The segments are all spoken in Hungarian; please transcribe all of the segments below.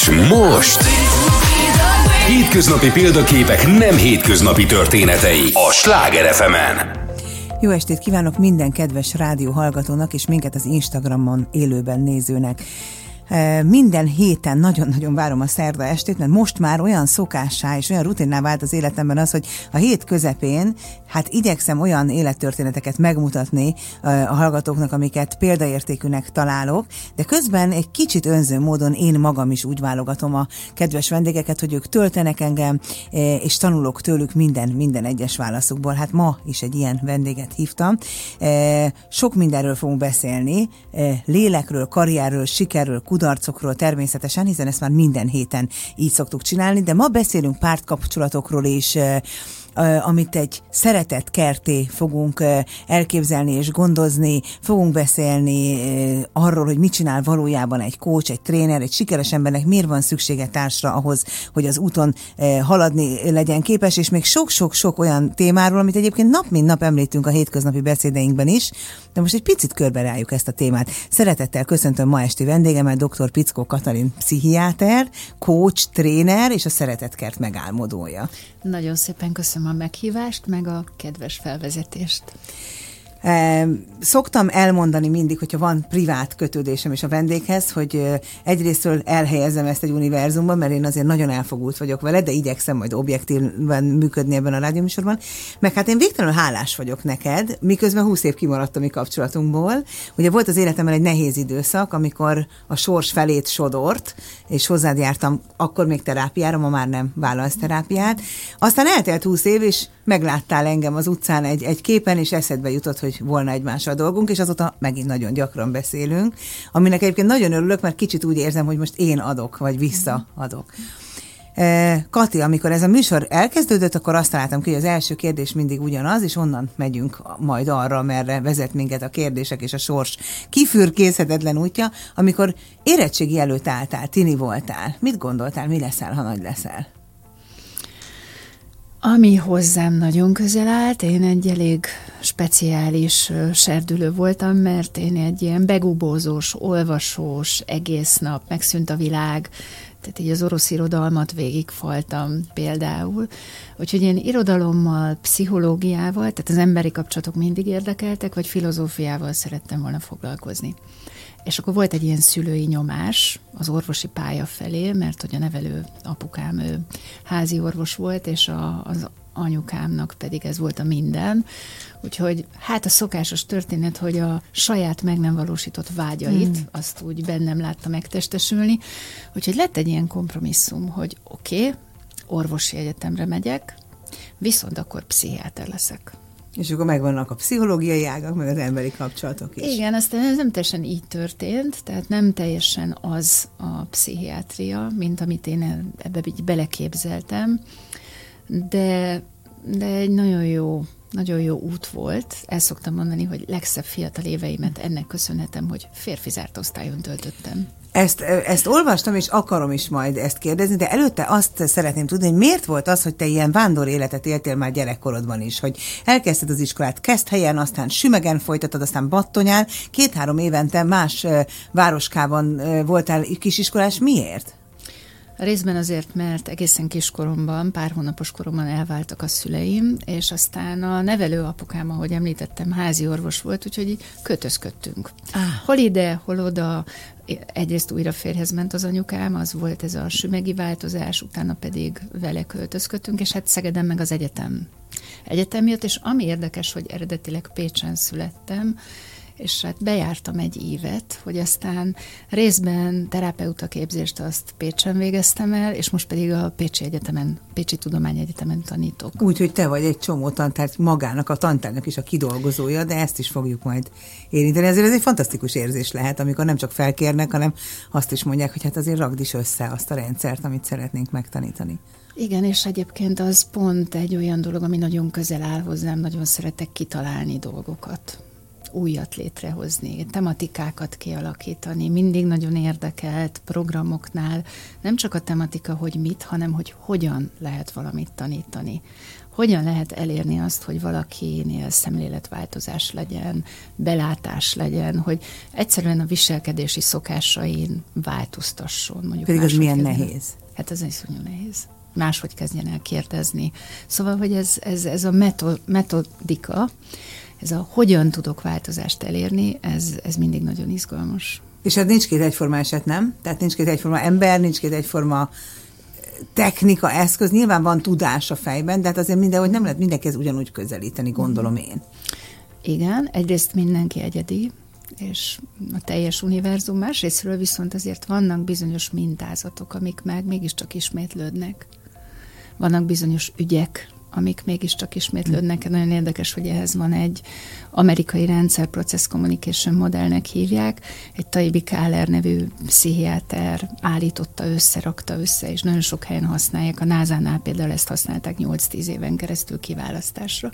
És most... Hétköznapi példaképek nem hétköznapi történetei a Sláger fm. Jó estét kívánok minden kedves rádió hallgatónak és minket az Instagramon élőben nézőnek. Minden héten nagyon-nagyon várom a szerda estét, mert most már olyan szokássá és olyan rutinná vált az életemben az, hogy a hét közepén hát igyekszem olyan élettörténeteket megmutatni a hallgatóknak, amiket példaértékűnek találok, de közben egy kicsit önző módon én magam is úgy válogatom a kedves vendégeket, hogy ők töltenek engem, és tanulok tőlük minden, minden egyes válaszukból. Hát ma is egy ilyen vendéget hívtam. Sok mindenről fogunk beszélni, lélekről, karrierről, sikerről, kudarcokról természetesen, hiszen ezt már minden héten így szoktuk csinálni, de ma beszélünk pártkapcsolatokról is, amit egy szeretett kerté fogunk elképzelni és gondozni, fogunk beszélni arról, hogy mit csinál valójában egy coach, egy tréner, egy sikeres embernek miért van szüksége társra ahhoz, hogy az úton haladni legyen képes, és még sok-sok-sok olyan témáról, amit egyébként nap mint nap említünk a hétköznapi beszédeinkben is, de most egy picit körbe rájuk ezt a témát. Szeretettel köszöntöm ma esti vendégemet, dr. Pickó Katalin pszichiáter, coach, tréner és a Szeretetkert megálmodója. Nagyon szépen köszönöm a meghívást, meg a kedves felvezetést. Szoktam elmondani mindig, hogyha van privát kötődésem is a vendéghez, hogy egyrésztről elhelyezem ezt egy univerzumban, mert én azért nagyon elfogult vagyok vele, de igyekszem majd objektíven működni ebben a rádióműsorban. Meg hát én végtelenül hálás vagyok neked, miközben 20 év kimaradt a mi kapcsolatunkból. Ugye volt az életemben egy nehéz időszak, amikor a sors felét sodort, és hozzád jártam akkor még terápiára, ma már nem vállalsz terápiát. Aztán eltelt 20 év, és megláttál engem az utcán egy, egy képen, és eszedbe jutott, hogy volna egymással dolgunk, és azóta megint nagyon gyakran beszélünk, aminek egyébként nagyon örülök, mert kicsit úgy érzem, hogy most én adok, vagy visszaadok. E, Kati, amikor ez a műsor elkezdődött, akkor azt találtam ki, hogy az első kérdés mindig ugyanaz, és onnan megyünk majd arra, merre vezet minket a kérdések és a sors kifürkészhetetlen útja, amikor érettségi előtt álltál, tini voltál. Mit gondoltál, mi leszel, ha nagy leszel? Ami hozzám nagyon közel állt, én egy elég speciális serdülő voltam, mert én egy ilyen begubózós, olvasós, egész nap, megszűnt a világ, tehát így az orosz irodalmat végigfaltam például. Úgyhogy én irodalommal, pszichológiával, tehát az emberi kapcsolatok mindig érdekeltek, vagy filozófiával szerettem volna foglalkozni. És akkor volt egy ilyen szülői nyomás az orvosi pálya felé, mert hogy a nevelő apukám ő házi orvos volt, és a, az anyukámnak pedig ez volt a minden. Úgyhogy hát a szokásos történet, hogy a saját meg nem valósított vágyait, hmm. azt úgy bennem látta megtestesülni. Úgyhogy lett egy ilyen kompromisszum, hogy oké, okay, orvosi egyetemre megyek, viszont akkor pszichiáter leszek. És akkor megvannak a pszichológiai ágak, meg az emberi kapcsolatok is. Igen, aztán ez nem teljesen így történt, tehát nem teljesen az a pszichiátria, mint amit én ebbe így beleképzeltem, de, de egy nagyon jó nagyon jó út volt. El szoktam mondani, hogy legszebb fiatal éveimet ennek köszönhetem, hogy férfi osztályon töltöttem. Ezt, ezt olvastam, és akarom is majd ezt kérdezni, de előtte azt szeretném tudni, hogy miért volt az, hogy te ilyen vándor életet éltél már gyerekkorodban is, hogy elkezdted az iskolát helyen, aztán Sümegen folytatod, aztán Battonyán, két-három évente más városkában voltál kisiskolás. Miért? Részben azért, mert egészen kiskoromban, pár hónapos koromban elváltak a szüleim, és aztán a nevelő apukám, ahogy említettem, házi orvos volt, úgyhogy így kötözködtünk. Ah. Hol ide, hol oda, egyrészt újra férhez ment az anyukám, az volt ez a sümegi változás, utána pedig vele költözködtünk, és hát Szegeden meg az egyetem. Egyetem jött, és ami érdekes, hogy eredetileg Pécsen születtem, és hát bejártam egy évet, hogy aztán részben terapeuta képzést azt Pécsen végeztem el, és most pedig a Pécsi Egyetemen, Pécsi Tudományegyetemen tanítok. Úgyhogy te vagy egy csomó tantár, magának a tantárnak is a kidolgozója, de ezt is fogjuk majd érinteni. Ezért ez egy fantasztikus érzés lehet, amikor nem csak felkérnek, hanem azt is mondják, hogy hát azért ragd is össze azt a rendszert, amit szeretnénk megtanítani. Igen, és egyébként az pont egy olyan dolog, ami nagyon közel áll hozzám, nagyon szeretek kitalálni dolgokat újat létrehozni, tematikákat kialakítani. Mindig nagyon érdekelt programoknál nem csak a tematika, hogy mit, hanem hogy hogyan lehet valamit tanítani. Hogyan lehet elérni azt, hogy valakinél szemléletváltozás legyen, belátás legyen, hogy egyszerűen a viselkedési szokásain változtasson. Mondjuk Pedig az milyen kezdjen. nehéz. Hát ez iszonyú nehéz máshogy kezdjen el kérdezni. Szóval, hogy ez, ez, ez a metodika, ez a hogyan tudok változást elérni, ez, ez mindig nagyon izgalmas. És hát nincs két egyforma eset, nem? Tehát nincs két egyforma ember, nincs két egyforma eh, technika, eszköz, nyilván van tudás a fejben, de hát azért mindenhogy nem lehet mindenkihez ugyanúgy közelíteni, gondolom én. Igen, egyrészt mindenki egyedi, és a teljes univerzum, másrésztről viszont azért vannak bizonyos mintázatok, amik meg mégiscsak ismétlődnek. Vannak bizonyos ügyek, amik mégiscsak ismétlődnek. Nagyon érdekes, hogy ehhez van egy amerikai rendszer process communication modellnek hívják. Egy Taibi Káler nevű pszichiáter állította össze, rakta össze, és nagyon sok helyen használják. A NASA-nál például ezt használták 8-10 éven keresztül kiválasztásra.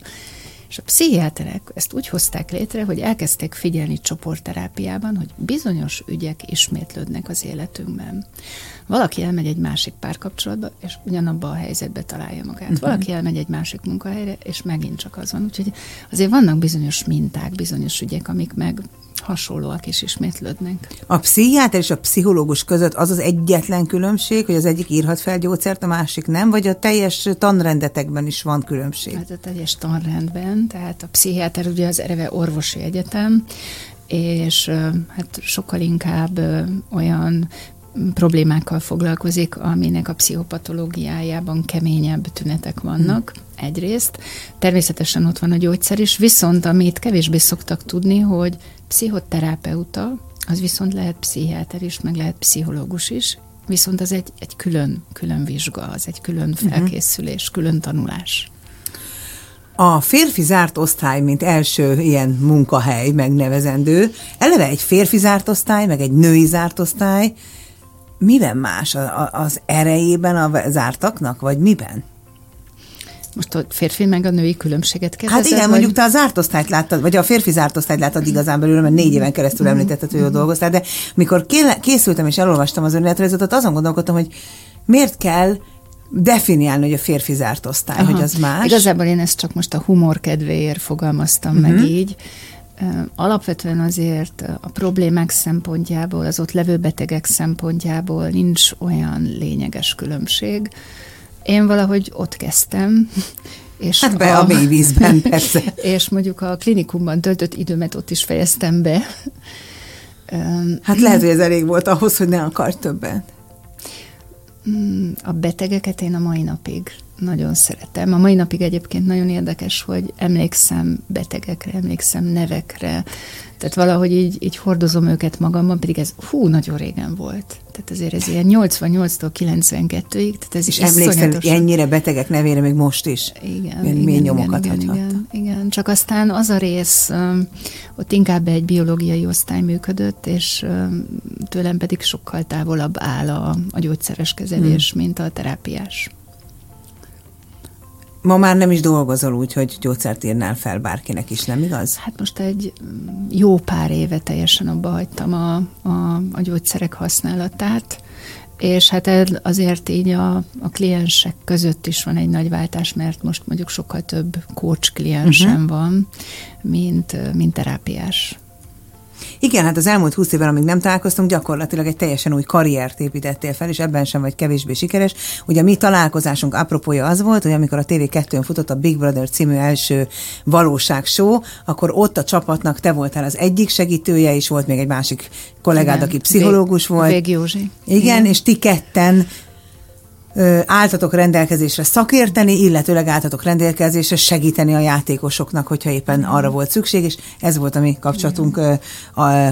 És a pszichiáterek ezt úgy hozták létre, hogy elkezdték figyelni csoportterápiában, hogy bizonyos ügyek ismétlődnek az életünkben. Valaki elmegy egy másik párkapcsolatba, és ugyanabban a helyzetbe találja magát. Uh-huh. Valaki elmegy egy másik munkahelyre, és megint csak az van. Úgyhogy azért vannak bizonyos minták, bizonyos ügyek, amik meg hasonlóak és ismétlődnek. A pszichiáter és a pszichológus között az az egyetlen különbség, hogy az egyik írhat fel gyógyszert, a másik nem, vagy a teljes tanrendetekben is van különbség? Hát a teljes tanrendben, tehát a pszichiáter ugye az ereve orvosi egyetem, és hát sokkal inkább olyan problémákkal foglalkozik, aminek a pszichopatológiájában keményebb tünetek vannak, hmm. egyrészt. Természetesen ott van a gyógyszer is, viszont amit kevésbé szoktak tudni, hogy pszichoterapeuta, az viszont lehet pszichiáter is, meg lehet pszichológus is, viszont az egy, egy külön, külön vizsga, az egy külön mhm. felkészülés, külön tanulás. A férfi zárt osztály, mint első ilyen munkahely megnevezendő, eleve egy férfi zárt osztály, meg egy női zárt osztály, miben más? Az erejében a zártaknak, vagy miben? Most a férfi meg a női különbséget kérdezed? Hát igen, vagy... mondjuk te a zárt osztályt láttad, vagy a férfi zárt osztályt láttad igazán belül, mert négy éven keresztül mhm. említetted, hogy jó dolgoztál, de mikor készültem és elolvastam az önéletrajzot, azon gondolkodtam, hogy miért kell definiálni, hogy a férfi zárt osztály, Aha. hogy az más. Igazából én ezt csak most a humor kedvéért fogalmaztam uh-huh. meg így. Alapvetően azért a problémák szempontjából, az ott levő betegek szempontjából nincs olyan lényeges különbség. Én valahogy ott kezdtem, és hát be a, a mély vízben, persze. és mondjuk a klinikumban töltött időmet ott is fejeztem be. Hát lehet, hogy ez elég volt ahhoz, hogy ne akart többet. Mm, a betegeket én a mai napig nagyon szeretem. A mai napig egyébként nagyon érdekes, hogy emlékszem betegekre, emlékszem nevekre, tehát valahogy így, így hordozom őket magamban, pedig ez hú, nagyon régen volt. Tehát azért ez ilyen 88-tól 92-ig, tehát ez is emlékszem, hogy ennyire betegek nevére még most is. Igen, igen, mély nyomokat igen, igen, igen, igen, csak aztán az a rész, ott inkább egy biológiai osztály működött, és tőlem pedig sokkal távolabb áll a, a gyógyszeres kezelés, hmm. mint a terápiás. Ma már nem is dolgozol úgy, hogy gyógyszert írnál fel bárkinek is, nem igaz? Hát most egy jó pár éve teljesen abba hagytam a, a, a gyógyszerek használatát, és hát azért így a, a kliensek között is van egy nagy váltás, mert most mondjuk sokkal több coach kliensem uh-huh. van, mint, mint terápiás. Igen, hát az elmúlt húsz évben, amíg nem találkoztunk, gyakorlatilag egy teljesen új karriert építettél fel, és ebben sem vagy kevésbé sikeres. Ugye a mi találkozásunk apropója az volt, hogy amikor a TV2-n futott a Big Brother című első valóságshow, akkor ott a csapatnak te voltál az egyik segítője, és volt még egy másik kollégád, Igen, aki pszichológus Vég, volt. Vég Józsi. Igen, Igen, és ti ketten álltatok rendelkezésre szakérteni, illetőleg álltatok rendelkezésre segíteni a játékosoknak, hogyha éppen arra volt szükség, és ez volt a mi kapcsolatunk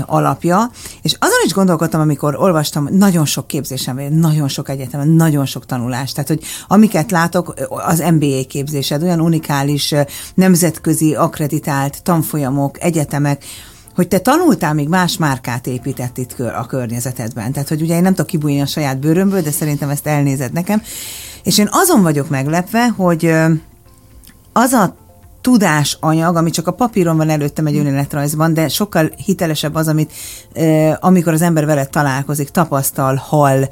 alapja. És azon is gondolkodtam, amikor olvastam, nagyon sok képzésem, nagyon sok egyetemen, nagyon sok tanulás. Tehát, hogy amiket látok, az MBA képzésed, olyan unikális, nemzetközi, akreditált tanfolyamok, egyetemek, hogy te tanultál még más márkát épített itt a környezetedben. Tehát, hogy ugye én nem tudok kibújni a saját bőrömből, de szerintem ezt elnézed nekem. És én azon vagyok meglepve, hogy az a tudásanyag, ami csak a papíron van előttem egy önéletrajzban, de sokkal hitelesebb az, amit amikor az ember veled találkozik, tapasztal, hall,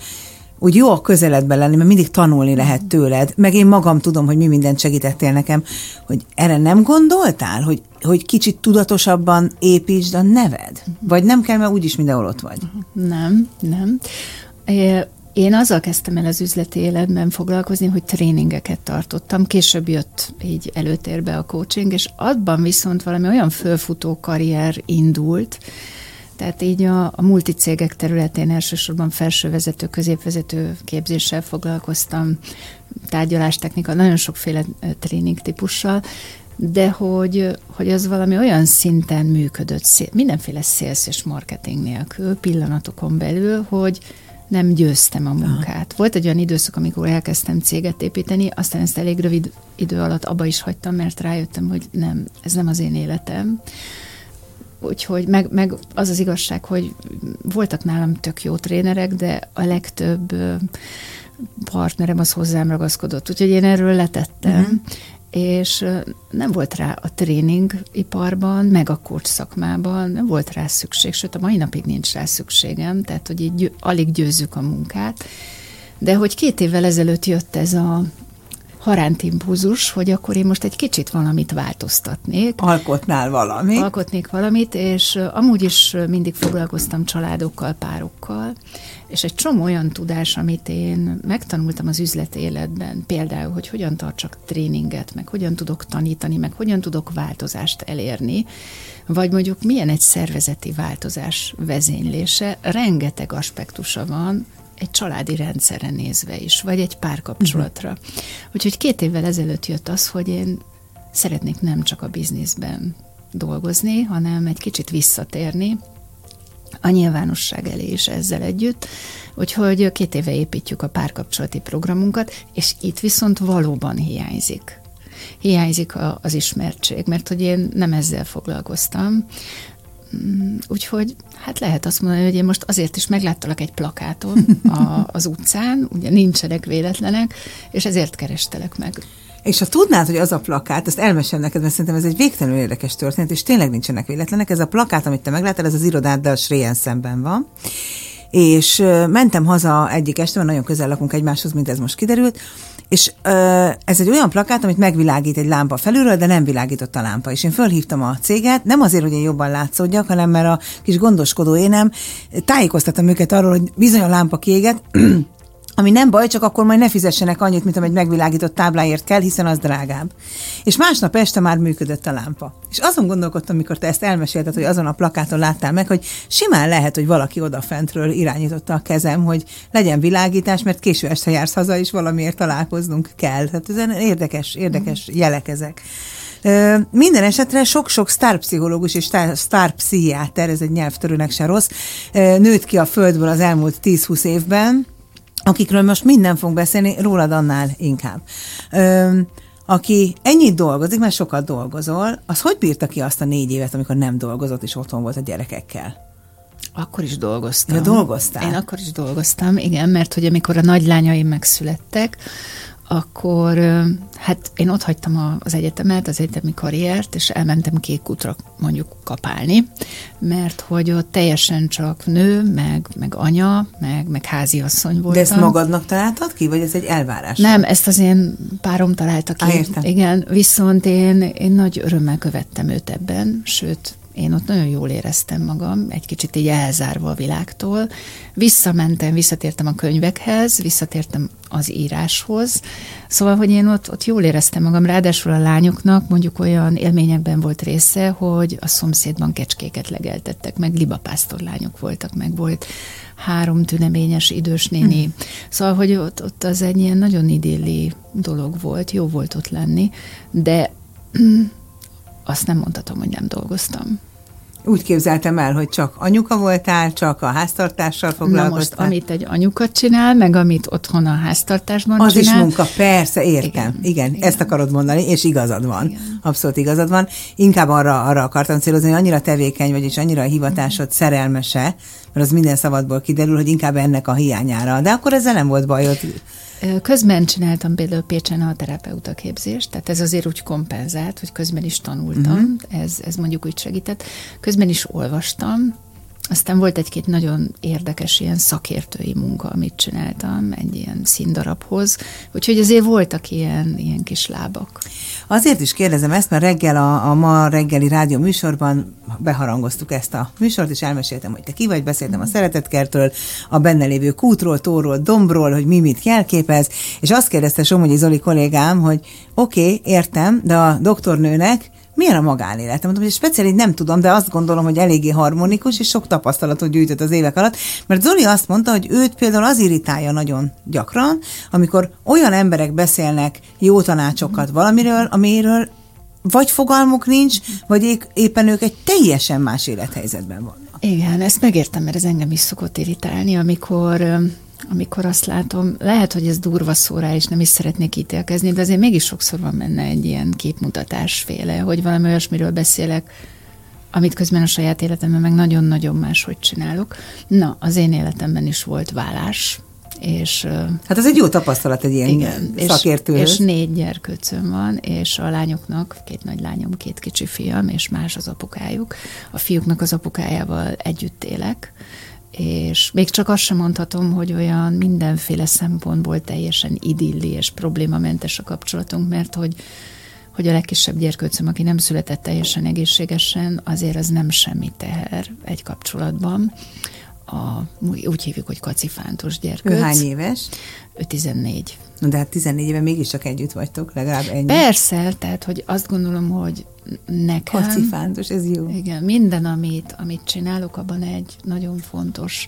úgy jó a közeledben lenni, mert mindig tanulni lehet tőled, meg én magam tudom, hogy mi mindent segítettél nekem, hogy erre nem gondoltál, hogy, hogy kicsit tudatosabban építsd a neved? Vagy nem kell, mert úgyis mindenhol ott vagy? Nem, nem. Én azzal kezdtem el az üzleti életben foglalkozni, hogy tréningeket tartottam, később jött így előtérbe a coaching, és abban viszont valami olyan fölfutó karrier indult, tehát így a, a multicégek területén elsősorban felsővezető, középvezető képzéssel foglalkoztam, tárgyalástechnika, nagyon sokféle tréning típussal, de hogy, hogy az valami olyan szinten működött, mindenféle sales és marketing nélkül, pillanatokon belül, hogy nem győztem a munkát. Volt egy olyan időszak, amikor elkezdtem céget építeni, aztán ezt elég rövid idő alatt abba is hagytam, mert rájöttem, hogy nem, ez nem az én életem. Úgyhogy meg, meg az az igazság, hogy voltak nálam tök jó trénerek, de a legtöbb partnerem az hozzám ragaszkodott. Úgyhogy én erről letettem, uh-huh és nem volt rá a tréningiparban, meg a coach szakmában, nem volt rá szükség, sőt a mai napig nincs rá szükségem, tehát hogy így alig győzzük a munkát. De hogy két évvel ezelőtt jött ez a haránt impulzus, hogy akkor én most egy kicsit valamit változtatnék. Alkotnál valamit. Alkotnék valamit, és amúgy is mindig foglalkoztam családokkal, párokkal, és egy csomó olyan tudás, amit én megtanultam az üzleti életben, például, hogy hogyan tartsak tréninget, meg hogyan tudok tanítani, meg hogyan tudok változást elérni, vagy mondjuk milyen egy szervezeti változás vezénylése, rengeteg aspektusa van, egy családi rendszerre nézve is, vagy egy párkapcsolatra. Uh-huh. Úgyhogy két évvel ezelőtt jött az, hogy én szeretnék nem csak a bizniszben dolgozni, hanem egy kicsit visszatérni a nyilvánosság elé is ezzel együtt. Úgyhogy két éve építjük a párkapcsolati programunkat, és itt viszont valóban hiányzik hiányzik a, az ismertség, mert hogy én nem ezzel foglalkoztam, úgyhogy hát lehet azt mondani, hogy én most azért is megláttalak egy plakáton a, az utcán, ugye nincsenek véletlenek, és ezért kerestelek meg. És ha tudnád, hogy az a plakát, ezt elmesem neked, mert szerintem ez egy végtelenül érdekes történet, és tényleg nincsenek véletlenek. Ez a plakát, amit te megláttál, ez az irodáddal Sréjen szemben van. És mentem haza egyik este, mert nagyon közel lakunk egymáshoz, mint ez most kiderült, és ö, ez egy olyan plakát, amit megvilágít egy lámpa felülről, de nem világított a lámpa. És én fölhívtam a céget, nem azért, hogy én jobban látszódjak, hanem mert a kis gondoskodó énem tájékoztattam őket arról, hogy bizony a lámpa kiéget, ami nem baj, csak akkor majd ne fizessenek annyit, mint egy megvilágított tábláért kell, hiszen az drágább. És másnap este már működött a lámpa. És azon gondolkodtam, mikor te ezt elmesélted, hogy azon a plakáton láttál meg, hogy simán lehet, hogy valaki odafentről irányította a kezem, hogy legyen világítás, mert késő este jársz haza, és valamiért találkoznunk kell. Tehát ez érdekes, érdekes mm. jelek ezek. Minden esetre sok-sok sztárpszichológus és sztárpszichiáter, ez egy nyelvtörőnek se rossz, nőtt ki a földből az elmúlt 10-20 évben, akikről most minden fogunk beszélni, rólad annál inkább. Ö, aki ennyit dolgozik, mert sokat dolgozol, az hogy bírta ki azt a négy évet, amikor nem dolgozott, és otthon volt a gyerekekkel? Akkor is dolgoztam. Ja, dolgoztál? Én akkor is dolgoztam, igen, mert hogy amikor a nagylányaim megszülettek, akkor hát én ott hagytam az egyetemet, az egyetemi karriert, és elmentem kék útra mondjuk kapálni, mert hogy ott teljesen csak nő, meg, meg anya, meg, meg háziasszony voltam. De ezt magadnak találtad ki, vagy ez egy elvárás? Nem, ezt az én párom találta ki. Á, értem. Igen, viszont én, én nagy örömmel követtem őt ebben, sőt, én ott nagyon jól éreztem magam, egy kicsit így elzárva a világtól. Visszamentem, visszatértem a könyvekhez, visszatértem az íráshoz. Szóval, hogy én ott, ott jól éreztem magam, ráadásul a lányoknak mondjuk olyan élményekben volt része, hogy a szomszédban kecskéket legeltettek, meg libapásztor lányok voltak, meg volt három tüneményes idős néni. Hmm. Szóval, hogy ott, ott az egy ilyen nagyon idilli dolog volt, jó volt ott lenni, de azt nem mondhatom, hogy nem dolgoztam. Úgy képzeltem el, hogy csak anyuka voltál, csak a háztartással foglalkoztál. Na most, amit egy anyuka csinál, meg amit otthon a háztartásban Az csinál. is munka, persze, értem. Igen, igen, igen. ezt akarod mondani, és igazad van. Igen. Abszolút igazad van. Inkább arra, arra akartam célozni, hogy annyira tevékeny vagy, és annyira a hivatásod szerelmese, mert az minden szabadból kiderül, hogy inkább ennek a hiányára. De akkor ezzel nem volt bajod Közben csináltam például Pécsen a terapeuta képzést, tehát ez azért úgy kompenzált, hogy közben is tanultam, uh-huh. ez, ez mondjuk úgy segített. Közben is olvastam, aztán volt egy-két nagyon érdekes ilyen szakértői munka, amit csináltam egy ilyen színdarabhoz, úgyhogy azért voltak ilyen, ilyen kis lábak. Azért is kérdezem ezt, mert reggel a, a ma reggeli rádió műsorban beharangoztuk ezt a műsort, és elmeséltem, hogy te ki vagy, beszéltem a szeretetkertől, a benne lévő kútról, tóról, dombról, hogy mi mit jelképez, és azt kérdezte Somogyi Zoli kollégám, hogy oké, okay, értem, de a doktornőnek milyen a magánélet? Mondom, hogy speciális nem tudom, de azt gondolom, hogy eléggé harmonikus, és sok tapasztalatot gyűjtött az évek alatt, mert Zoli azt mondta, hogy őt például az irritálja nagyon gyakran, amikor olyan emberek beszélnek jó tanácsokat valamiről, amiről vagy fogalmuk nincs, vagy éppen ők egy teljesen más élethelyzetben vannak. Igen, ezt megértem, mert ez engem is szokott irritálni, amikor amikor azt látom, lehet, hogy ez durva szóra, és nem is szeretnék ítélkezni, de azért mégis sokszor van benne egy ilyen képmutatásféle, hogy valami olyasmiről beszélek, amit közben a saját életemben meg nagyon-nagyon máshogy csinálok. Na, az én életemben is volt vállás, és... Hát ez egy jó tapasztalat egy ilyen igen, szakértő. És, és négy gyerkőcöm van, és a lányoknak, két nagy lányom, két kicsi fiam, és más az apukájuk. A fiúknak az apukájával együtt élek, és még csak azt sem mondhatom, hogy olyan mindenféle szempontból teljesen idilli és problémamentes a kapcsolatunk, mert hogy hogy a legkisebb gyerkőcöm, aki nem született teljesen egészségesen, azért az nem semmi teher egy kapcsolatban. A, úgy hívjuk, hogy kacifántos gyerkőc. Ő hány éves? Ő 14. Na de hát 14 éve mégiscsak együtt vagytok, legalább ennyi. Persze, tehát hogy azt gondolom, hogy nekem... Kacifántos, ez jó. Igen, minden, amit, amit csinálok, abban egy nagyon fontos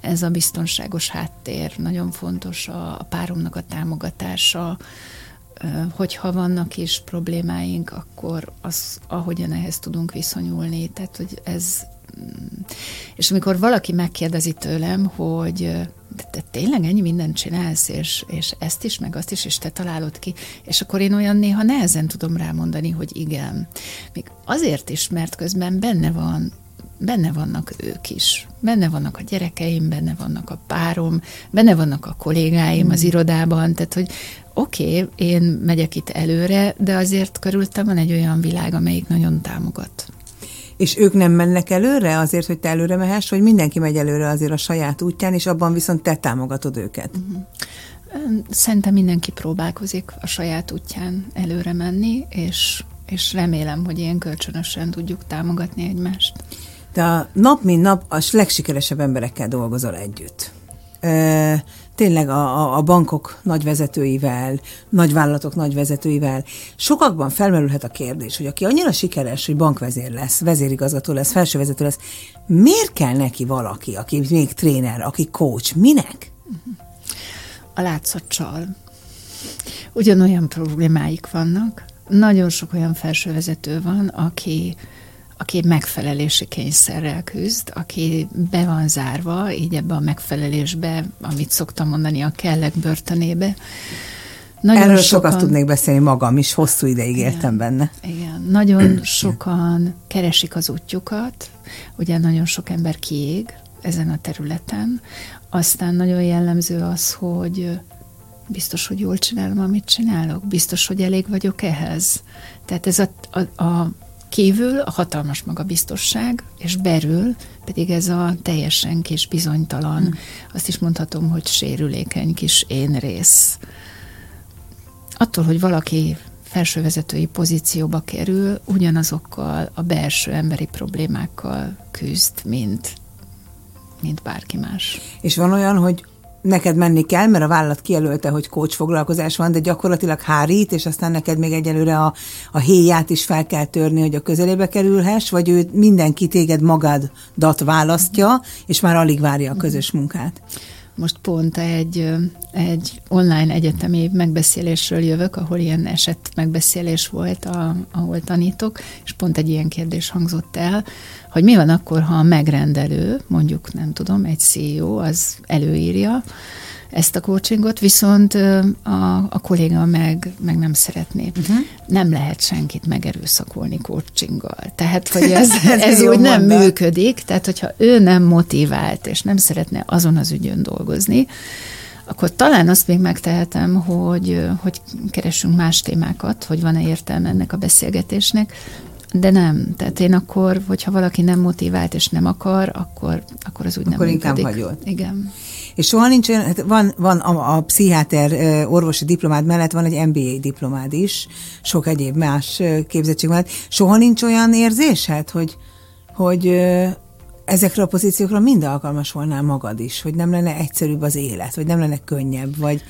ez a biztonságos háttér, nagyon fontos a, a páromnak a támogatása, hogyha vannak is problémáink, akkor az, ahogyan ehhez tudunk viszonyulni. Tehát, hogy ez... És amikor valaki megkérdezi tőlem, hogy de te tényleg ennyi mindent csinálsz, és, és ezt is, meg azt is, és te találod ki, és akkor én olyan néha nehezen tudom rámondani, hogy igen. Még azért is, mert közben benne van benne vannak ők is. Benne vannak a gyerekeim, benne vannak a párom, benne vannak a kollégáim az mm. irodában, tehát hogy oké, okay, én megyek itt előre, de azért körültem van egy olyan világ, amelyik nagyon támogat. És ők nem mennek előre azért, hogy te előre mehess, vagy mindenki megy előre azért a saját útján, és abban viszont te támogatod őket? Uh-huh. Szerintem mindenki próbálkozik a saját útján előre menni, és, és remélem, hogy ilyen kölcsönösen tudjuk támogatni egymást. Te nap mint nap a legsikeresebb emberekkel dolgozol együtt tényleg a, a bankok nagyvezetőivel, nagyvállalatok nagyvezetőivel. Sokakban felmerülhet a kérdés, hogy aki annyira sikeres, hogy bankvezér lesz, vezérigazgató lesz, felsővezető lesz, miért kell neki valaki, aki még tréner, aki coach, minek? A látszatcsal. Ugyanolyan problémáik vannak. Nagyon sok olyan felsővezető van, aki aki megfelelési kényszerrel küzd, aki be van zárva, így ebbe a megfelelésbe, amit szoktam mondani, a kellek börtönébe. Nagyon Erről sokan, sokat tudnék beszélni magam is, hosszú ideig igen, éltem benne. Igen, nagyon sokan keresik az útjukat, ugye nagyon sok ember kiég ezen a területen, aztán nagyon jellemző az, hogy biztos, hogy jól csinálom, amit csinálok, biztos, hogy elég vagyok ehhez. Tehát ez a, a, a Kívül a hatalmas magabiztosság, és belül pedig ez a teljesen kis bizonytalan, hmm. azt is mondhatom, hogy sérülékeny kis én rész. Attól, hogy valaki felsővezetői pozícióba kerül, ugyanazokkal a belső emberi problémákkal küzd, mint, mint bárki más. És van olyan, hogy neked menni kell, mert a vállalat kijelölte, hogy coach foglalkozás van, de gyakorlatilag hárít, és aztán neked még egyelőre a, a héját is fel kell törni, hogy a közelébe kerülhess, vagy ő mindenki téged magadat választja, és már alig várja a közös munkát? Most pont egy, egy online egyetemi megbeszélésről jövök, ahol ilyen eset megbeszélés volt, a, ahol tanítok, és pont egy ilyen kérdés hangzott el, hogy mi van akkor, ha a megrendelő, mondjuk nem tudom, egy CEO, az előírja, ezt a coachingot, viszont a, a kolléga meg, meg nem szeretné. Uh-huh. Nem lehet senkit megerőszakolni coachinggal. Tehát, hogy ez, ez, ez úgy nem működik, tehát hogyha ő nem motivált, és nem szeretne azon az ügyön dolgozni, akkor talán azt még megtehetem, hogy, hogy keresünk más témákat, hogy van-e értelme ennek a beszélgetésnek, de nem. Tehát én akkor, hogyha valaki nem motivált és nem akar, akkor, akkor az úgy akkor nem inkább működik. hagyod. Igen. És soha nincs olyan, hát van, van a, a pszichiáter orvosi diplomád mellett van egy MBA diplomád is, sok egyéb más képzettség mellett. Soha nincs olyan érzésed, hogy, hogy ezekre a pozíciókra mind alkalmas volnál magad is, hogy nem lenne egyszerűbb az élet, vagy nem lenne könnyebb, vagy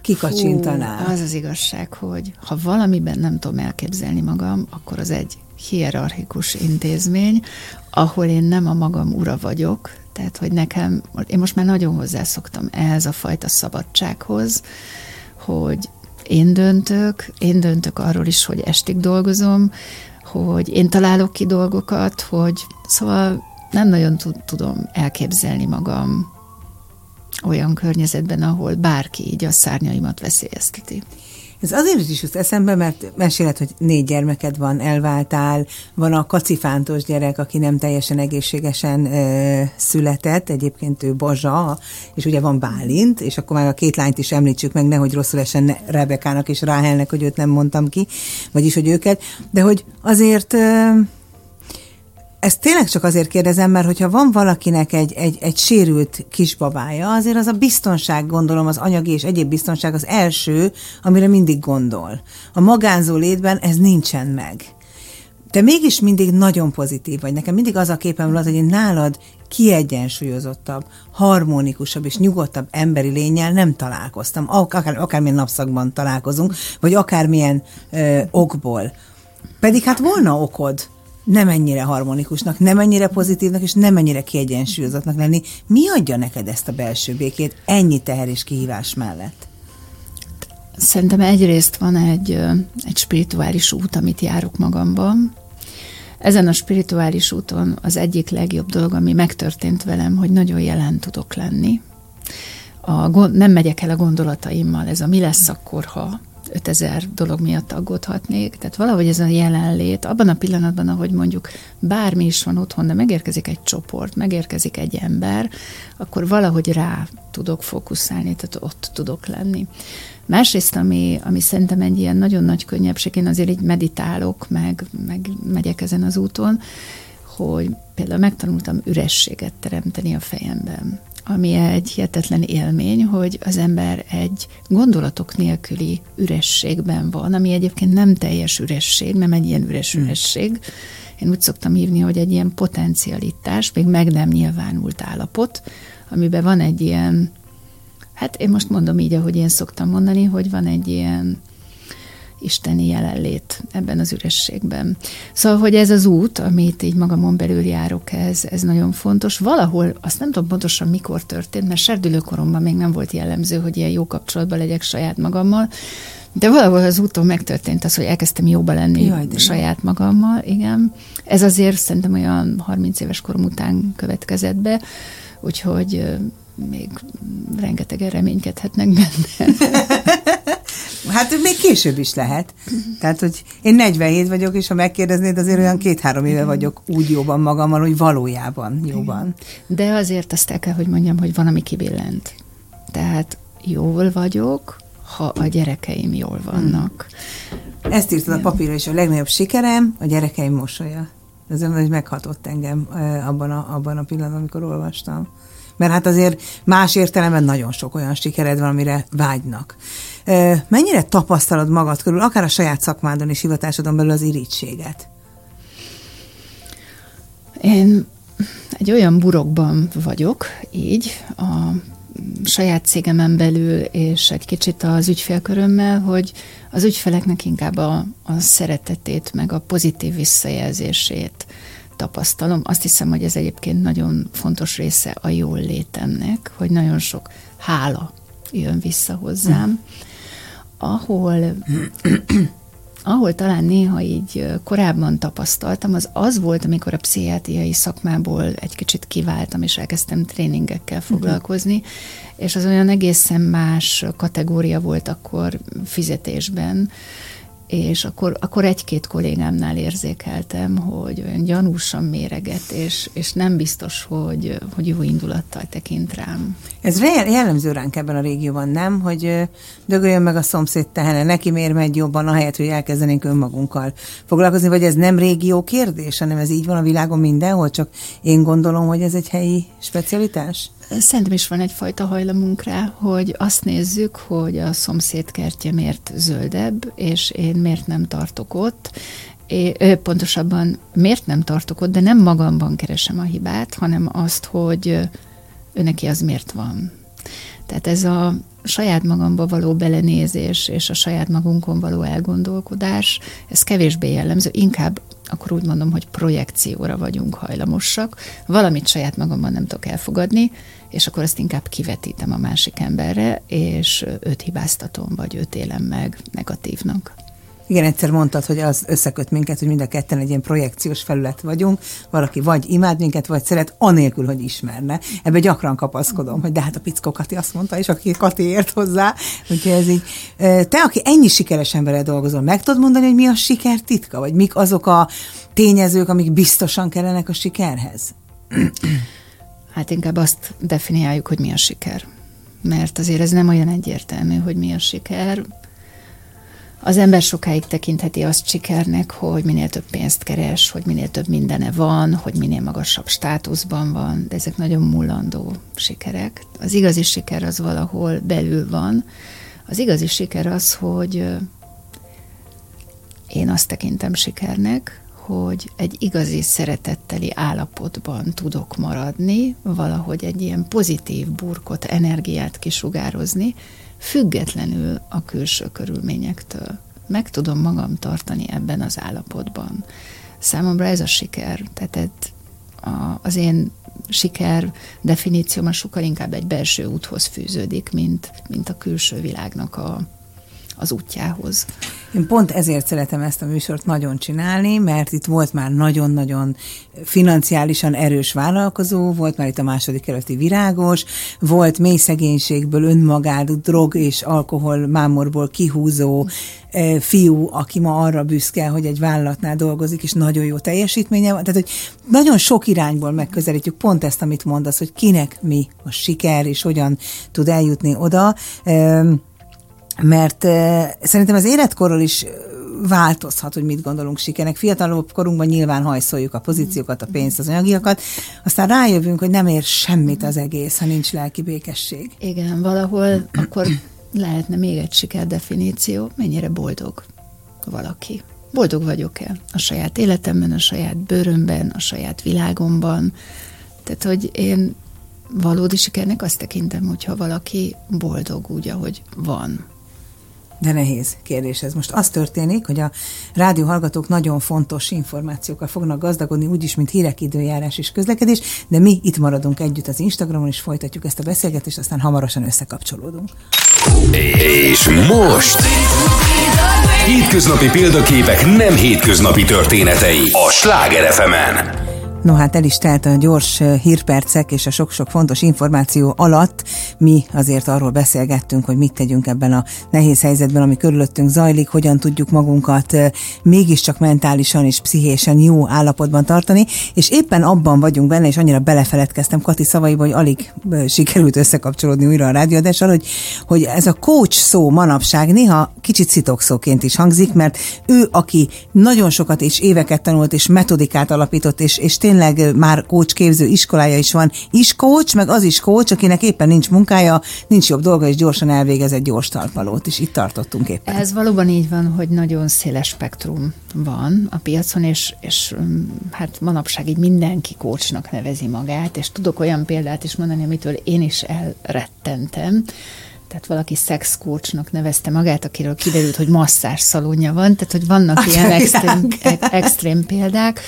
kikacsintanál. Fú, az az igazság, hogy ha valamiben nem tudom elképzelni magam, akkor az egy hierarchikus intézmény, ahol én nem a magam ura vagyok, tehát, hogy nekem, én most már nagyon hozzászoktam ehhez a fajta szabadsághoz, hogy én döntök, én döntök arról is, hogy estig dolgozom, hogy én találok ki dolgokat, hogy szóval nem nagyon tudom elképzelni magam olyan környezetben, ahol bárki így a szárnyaimat veszélyezteti. Ez azért is jut eszembe, mert meséled, hogy négy gyermeked van, elváltál, van a kacifántos gyerek, aki nem teljesen egészségesen ö, született, egyébként ő Bazsa, és ugye van Bálint, és akkor már a két lányt is említsük meg, nehogy rosszul essen Rebekának és Ráhelnek, hogy őt nem mondtam ki, vagyis, hogy őket, de hogy azért... Ö, ezt tényleg csak azért kérdezem, mert hogyha van valakinek egy, egy, egy sérült kisbabája, azért az a biztonság, gondolom, az anyagi és egyéb biztonság az első, amire mindig gondol. A magánzó létben ez nincsen meg. Te mégis mindig nagyon pozitív vagy. Nekem mindig az a képem volt, hogy én nálad kiegyensúlyozottabb, harmonikusabb és nyugodtabb emberi lényel nem találkoztam. Akár, akármilyen napszakban találkozunk, vagy akármilyen ö, okból. Pedig hát volna okod, nem ennyire harmonikusnak, nem ennyire pozitívnak, és nem ennyire kiegyensúlyozottnak lenni. Mi adja neked ezt a belső békét ennyi teher és kihívás mellett? Szerintem egyrészt van egy, egy spirituális út, amit járok magamban. Ezen a spirituális úton az egyik legjobb dolog, ami megtörtént velem, hogy nagyon jelen tudok lenni. A, nem megyek el a gondolataimmal, ez a mi lesz akkor, ha 5000 dolog miatt aggódhatnék. Tehát valahogy ez a jelenlét, abban a pillanatban, ahogy mondjuk bármi is van otthon, de megérkezik egy csoport, megérkezik egy ember, akkor valahogy rá tudok fókuszálni, tehát ott tudok lenni. Másrészt, ami, ami szerintem egy ilyen nagyon nagy könnyebbség, én azért így meditálok, meg, meg megyek ezen az úton, hogy például megtanultam ürességet teremteni a fejemben ami egy hihetetlen élmény, hogy az ember egy gondolatok nélküli ürességben van, ami egyébként nem teljes üresség, nem egy ilyen üres hmm. üresség. Én úgy szoktam hívni, hogy egy ilyen potencialitás, még meg nem nyilvánult állapot, amiben van egy ilyen, hát én most mondom így, ahogy én szoktam mondani, hogy van egy ilyen isteni jelenlét ebben az ürességben. Szóval, hogy ez az út, amit így magamon belül járok, ez, ez nagyon fontos. Valahol, azt nem tudom pontosan mikor történt, mert serdülőkoromban még nem volt jellemző, hogy ilyen jó kapcsolatban legyek saját magammal, de valahol az úton megtörtént az, hogy elkezdtem jóba lenni Jaj, saját magammal, igen. Ez azért szerintem olyan 30 éves korom után következett be, úgyhogy még rengetegen reménykedhetnek benne. Hát még később is lehet. Tehát, hogy én 47 vagyok, és ha megkérdeznéd, azért olyan két-három éve vagyok úgy jóban magammal, hogy valójában jóban. De azért azt el kell, hogy mondjam, hogy van, ami kibillent. Tehát jól vagyok, ha a gyerekeim jól vannak. Ezt írtad a papírra is, a legnagyobb sikerem a gyerekeim mosolya. Ez hogy meghatott engem abban a, abban a pillanatban, amikor olvastam. Mert hát azért más értelemben nagyon sok olyan sikered van, amire vágynak. Mennyire tapasztalod magad körül, akár a saját szakmádon és hivatásodon belül az irítséget? Én egy olyan burokban vagyok, így, a saját cégemen belül, és egy kicsit az ügyfélkörömmel, hogy az ügyfeleknek inkább a, a szeretetét, meg a pozitív visszajelzését tapasztalom. Azt hiszem, hogy ez egyébként nagyon fontos része a jól létemnek, hogy nagyon sok hála jön vissza hozzám. Ahol ahol talán néha így korábban tapasztaltam, az az volt, amikor a pszichiátriai szakmából egy kicsit kiváltam, és elkezdtem tréningekkel foglalkozni, uh-huh. és az olyan egészen más kategória volt akkor fizetésben, és akkor, akkor egy-két kollégámnál érzékeltem, hogy olyan gyanúsan méreget, és, és nem biztos, hogy, hogy jó indulattal tekint rám. Ez jellemző ránk ebben a régióban, nem? Hogy dögöljön meg a szomszéd tehene, neki miért megy jobban, ahelyett, hogy elkezdenénk önmagunkkal foglalkozni, vagy ez nem régió kérdés, hanem ez így van a világon mindenhol, csak én gondolom, hogy ez egy helyi specialitás? Szerintem is van egyfajta hajlamunk rá, hogy azt nézzük, hogy a szomszéd kertje miért zöldebb, és én miért nem tartok ott, é, pontosabban miért nem tartok ott, de nem magamban keresem a hibát, hanem azt, hogy neki az miért van. Tehát ez a saját magamba való belenézés és a saját magunkon való elgondolkodás, ez kevésbé jellemző, inkább akkor úgy mondom, hogy projekcióra vagyunk hajlamosak, valamit saját magamban nem tudok elfogadni, és akkor ezt inkább kivetítem a másik emberre, és őt hibáztatom, vagy őt élem meg negatívnak. Igen, egyszer mondtad, hogy az összeköt minket, hogy mind a ketten egy ilyen projekciós felület vagyunk, valaki vagy imád minket, vagy szeret, anélkül, hogy ismerne. Ebbe gyakran kapaszkodom, hogy de hát a pickó Kati azt mondta, és aki Kati ért hozzá, úgyhogy ez így. Te, aki ennyi sikeres emberrel dolgozol, meg tudod mondani, hogy mi a siker titka, vagy mik azok a tényezők, amik biztosan kellenek a sikerhez? Hát inkább azt definiáljuk, hogy mi a siker. Mert azért ez nem olyan egyértelmű, hogy mi a siker. Az ember sokáig tekintheti azt sikernek, hogy minél több pénzt keres, hogy minél több mindene van, hogy minél magasabb státuszban van, de ezek nagyon mullandó sikerek. Az igazi siker az valahol belül van. Az igazi siker az, hogy én azt tekintem sikernek, hogy egy igazi szeretetteli állapotban tudok maradni, valahogy egy ilyen pozitív burkot, energiát kisugározni, függetlenül a külső körülményektől. Meg tudom magam tartani ebben az állapotban. Számomra ez a siker. Tehát az én siker definícióm sokkal inkább egy belső úthoz fűződik, mint, mint a külső világnak a, az útjához. Én pont ezért szeretem ezt a műsort nagyon csinálni, mert itt volt már nagyon-nagyon financiálisan erős vállalkozó, volt már itt a második előtti virágos, volt mély szegénységből önmagát drog és alkohol mámorból kihúzó e, fiú, aki ma arra büszke, hogy egy vállalatnál dolgozik, és nagyon jó teljesítménye van. Tehát, hogy nagyon sok irányból megközelítjük pont ezt, amit mondasz, hogy kinek mi a siker, és hogyan tud eljutni oda. E, mert szerintem az életkorról is változhat, hogy mit gondolunk sikernek. Fiatalabb korunkban nyilván hajszoljuk a pozíciókat, a pénzt, az anyagiakat, aztán rájövünk, hogy nem ér semmit az egész, ha nincs lelki békesség. Igen, valahol akkor lehetne még egy sikerdefiníció, mennyire boldog valaki. Boldog vagyok-e a saját életemben, a saját bőrömben, a saját világomban. Tehát, hogy én valódi sikernek azt tekintem, hogyha valaki boldog úgy, ahogy van. De nehéz kérdés ez. Most az történik, hogy a rádió hallgatók nagyon fontos információkkal fognak gazdagodni, úgyis, mint hírek, időjárás és közlekedés, de mi itt maradunk együtt az Instagramon, és folytatjuk ezt a beszélgetést, aztán hamarosan összekapcsolódunk. És most... Hétköznapi példaképek nem hétköznapi történetei a Sláger fm -en. No hát el is telt a gyors hírpercek és a sok-sok fontos információ alatt. Mi azért arról beszélgettünk, hogy mit tegyünk ebben a nehéz helyzetben, ami körülöttünk zajlik, hogyan tudjuk magunkat mégiscsak mentálisan és pszichésen jó állapotban tartani, és éppen abban vagyunk benne, és annyira belefeledkeztem Kati szavaiba, hogy alig sikerült összekapcsolódni újra a rádióadással, hogy, hogy ez a coach szó manapság néha kicsit szitokszóként is hangzik, mert ő, aki nagyon sokat és éveket tanult, és metodikát alapított, és, és tényleg már coach képző iskolája is van, is coach, meg az is coach, akinek éppen nincs munkája, nincs jobb dolga, és gyorsan elvégez egy gyors talpalót, és itt tartottunk éppen. Ez valóban így van, hogy nagyon széles spektrum van a piacon, és, és mm, hát manapság így mindenki coachnak nevezi magát, és tudok olyan példát is mondani, amitől én is elrettentem, tehát valaki sex coachnak nevezte magát, akiről kiderült, hogy masszás szalonja van, tehát hogy vannak ilyen extrém, extrém példák.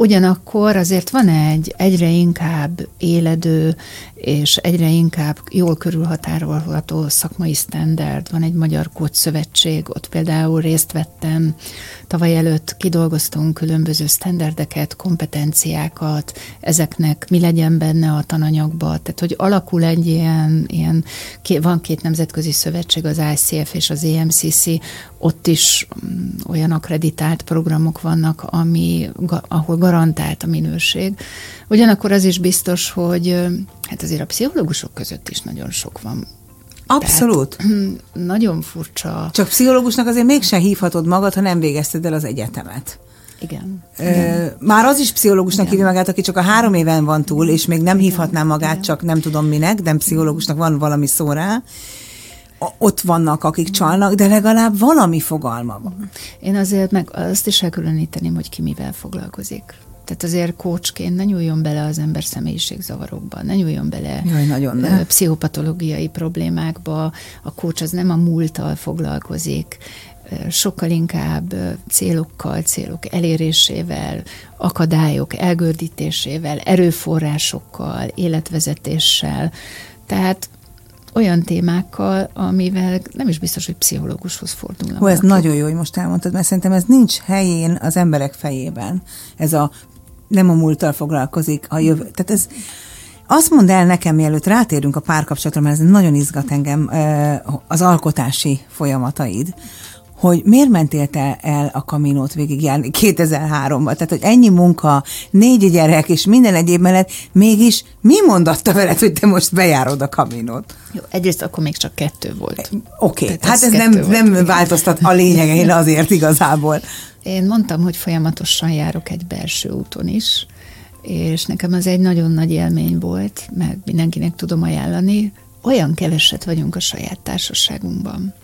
Ugyanakkor azért van egy egyre inkább éledő és egyre inkább jól körülhatárolható szakmai standard. Van egy Magyar Kócs Szövetség, ott például részt vettem, tavaly előtt kidolgoztunk különböző standardeket, kompetenciákat, ezeknek mi legyen benne a tananyagba, tehát hogy alakul egy ilyen, ilyen van két nemzetközi szövetség, az ICF és az EMCC, ott is mm, olyan akreditált programok vannak, ami, ahol garantált a minőség. Ugyanakkor az is biztos, hogy hát azért a pszichológusok között is nagyon sok van Abszolút. Tehát, nagyon furcsa. Csak pszichológusnak azért mégsem hívhatod magad, ha nem végezted el az egyetemet. Igen. Igen. Már az is pszichológusnak hívja magát, aki csak a három éven van túl, és még nem hívhatná magát, Igen. csak nem tudom minek, de pszichológusnak van valami szó rá. Ott vannak, akik csalnak, de legalább valami fogalma van. Én azért meg azt is elkülöníteném, hogy ki mivel foglalkozik. Tehát azért kócsként ne nyúljon bele az ember személyiségzavarokba, ne nyúljon bele Jaj, nagyon ne. pszichopatológiai problémákba. A kócs az nem a múlttal foglalkozik, sokkal inkább célokkal, célok elérésével, akadályok elgördítésével, erőforrásokkal, életvezetéssel. Tehát olyan témákkal, amivel nem is biztos, hogy pszichológushoz fordulnak. Hú, ez nagyon jó, hogy most elmondtad, mert szerintem ez nincs helyén az emberek fejében. Ez a nem a múlttal foglalkozik, a jövő. Tehát ez, azt mondd el nekem, mielőtt rátérünk a párkapcsolatra, mert ez nagyon izgat engem, az alkotási folyamataid, hogy miért mentél te el a kaminót végigjárni 2003-ban? Tehát, hogy ennyi munka, négy gyerek és minden egyéb mellett, mégis mi mondatta veled, hogy te most bejárod a kaminót? Jó, egyrészt akkor még csak kettő volt. Oké, okay. hát ez nem, nem változtat a lényegén azért igazából. Én mondtam, hogy folyamatosan járok egy belső úton is, és nekem az egy nagyon nagy élmény volt, mert mindenkinek tudom ajánlani, olyan keveset vagyunk a saját társaságunkban.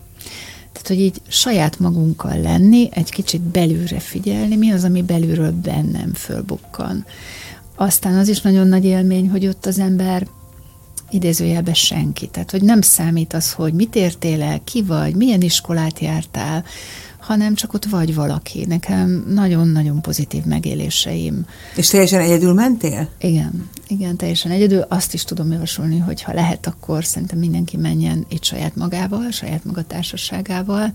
Tehát, hogy így saját magunkkal lenni, egy kicsit belülre figyelni, mi az, ami belülről bennem fölbukkan. Aztán az is nagyon nagy élmény, hogy ott az ember idézőjelben senki. Tehát, hogy nem számít az, hogy mit értél el, ki vagy, milyen iskolát jártál, hanem csak ott vagy valaki. Nekem nagyon-nagyon pozitív megéléseim. És teljesen egyedül mentél? Igen, igen, teljesen egyedül. Azt is tudom javasolni, hogy ha lehet, akkor szerintem mindenki menjen itt saját magával, saját maga társaságával.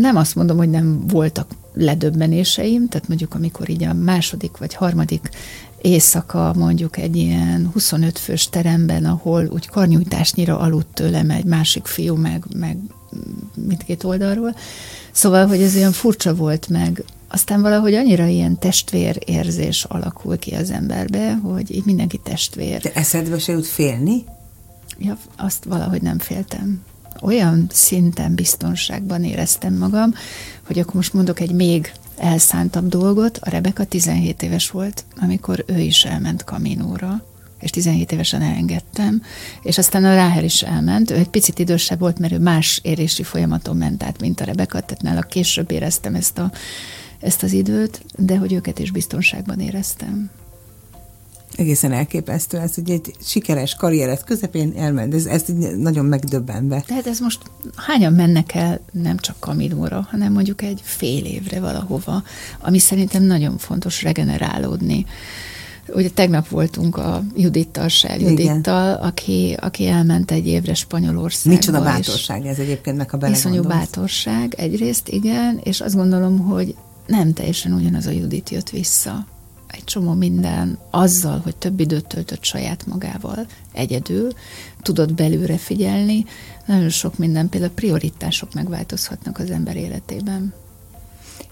Nem azt mondom, hogy nem voltak ledöbbenéseim, tehát mondjuk amikor így a második vagy harmadik éjszaka mondjuk egy ilyen 25 fős teremben, ahol úgy karnyújtásnyira aludt tőlem egy másik fiú, meg, meg mindkét oldalról. Szóval, hogy ez olyan furcsa volt meg. Aztán valahogy annyira ilyen testvér érzés alakul ki az emberbe, hogy így mindenki testvér. De eszedbe se jut félni? Ja, azt valahogy nem féltem. Olyan szinten biztonságban éreztem magam, hogy akkor most mondok egy még elszántabb dolgot. A Rebeka 17 éves volt, amikor ő is elment kaminóra és 17 évesen elengedtem, és aztán a Ráhel is elment, ő egy picit idősebb volt, mert ő más érési folyamaton ment át, mint a Rebeka, tehát nála később éreztem ezt, a, ezt az időt, de hogy őket is biztonságban éreztem. Egészen elképesztő ez, hogy egy sikeres karrieret közepén elment, ez, ez nagyon megdöbbenve. Tehát ez most hányan mennek el nem csak Kamilóra, hanem mondjuk egy fél évre valahova, ami szerintem nagyon fontos regenerálódni. Ugye tegnap voltunk a Judittal, Sel Judittal, aki, aki elment egy évre Spanyolországba. Micsoda bátorság ez egyébként, meg a Iszonyú bátorság, egyrészt igen, és azt gondolom, hogy nem teljesen ugyanaz a Judit jött vissza. Egy csomó minden azzal, hogy több időt töltött saját magával, egyedül, tudott belőle figyelni, nagyon sok minden, például prioritások megváltozhatnak az ember életében.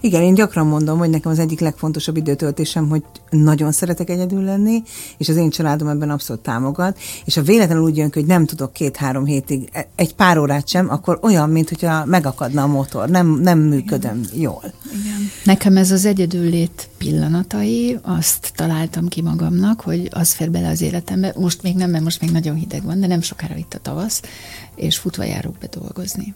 Igen, én gyakran mondom, hogy nekem az egyik legfontosabb időtöltésem, hogy nagyon szeretek egyedül lenni, és az én családom ebben abszolút támogat, és ha véletlenül úgy jön hogy nem tudok két-három hétig, e, egy pár órát sem, akkor olyan, mint hogyha megakadna a motor, nem, nem működöm Igen. jól. Igen. Nekem ez az egyedüllét pillanatai, azt találtam ki magamnak, hogy az fér bele az életembe. Most még nem, mert most még nagyon hideg van, de nem sokára itt a tavasz, és futva járok be dolgozni.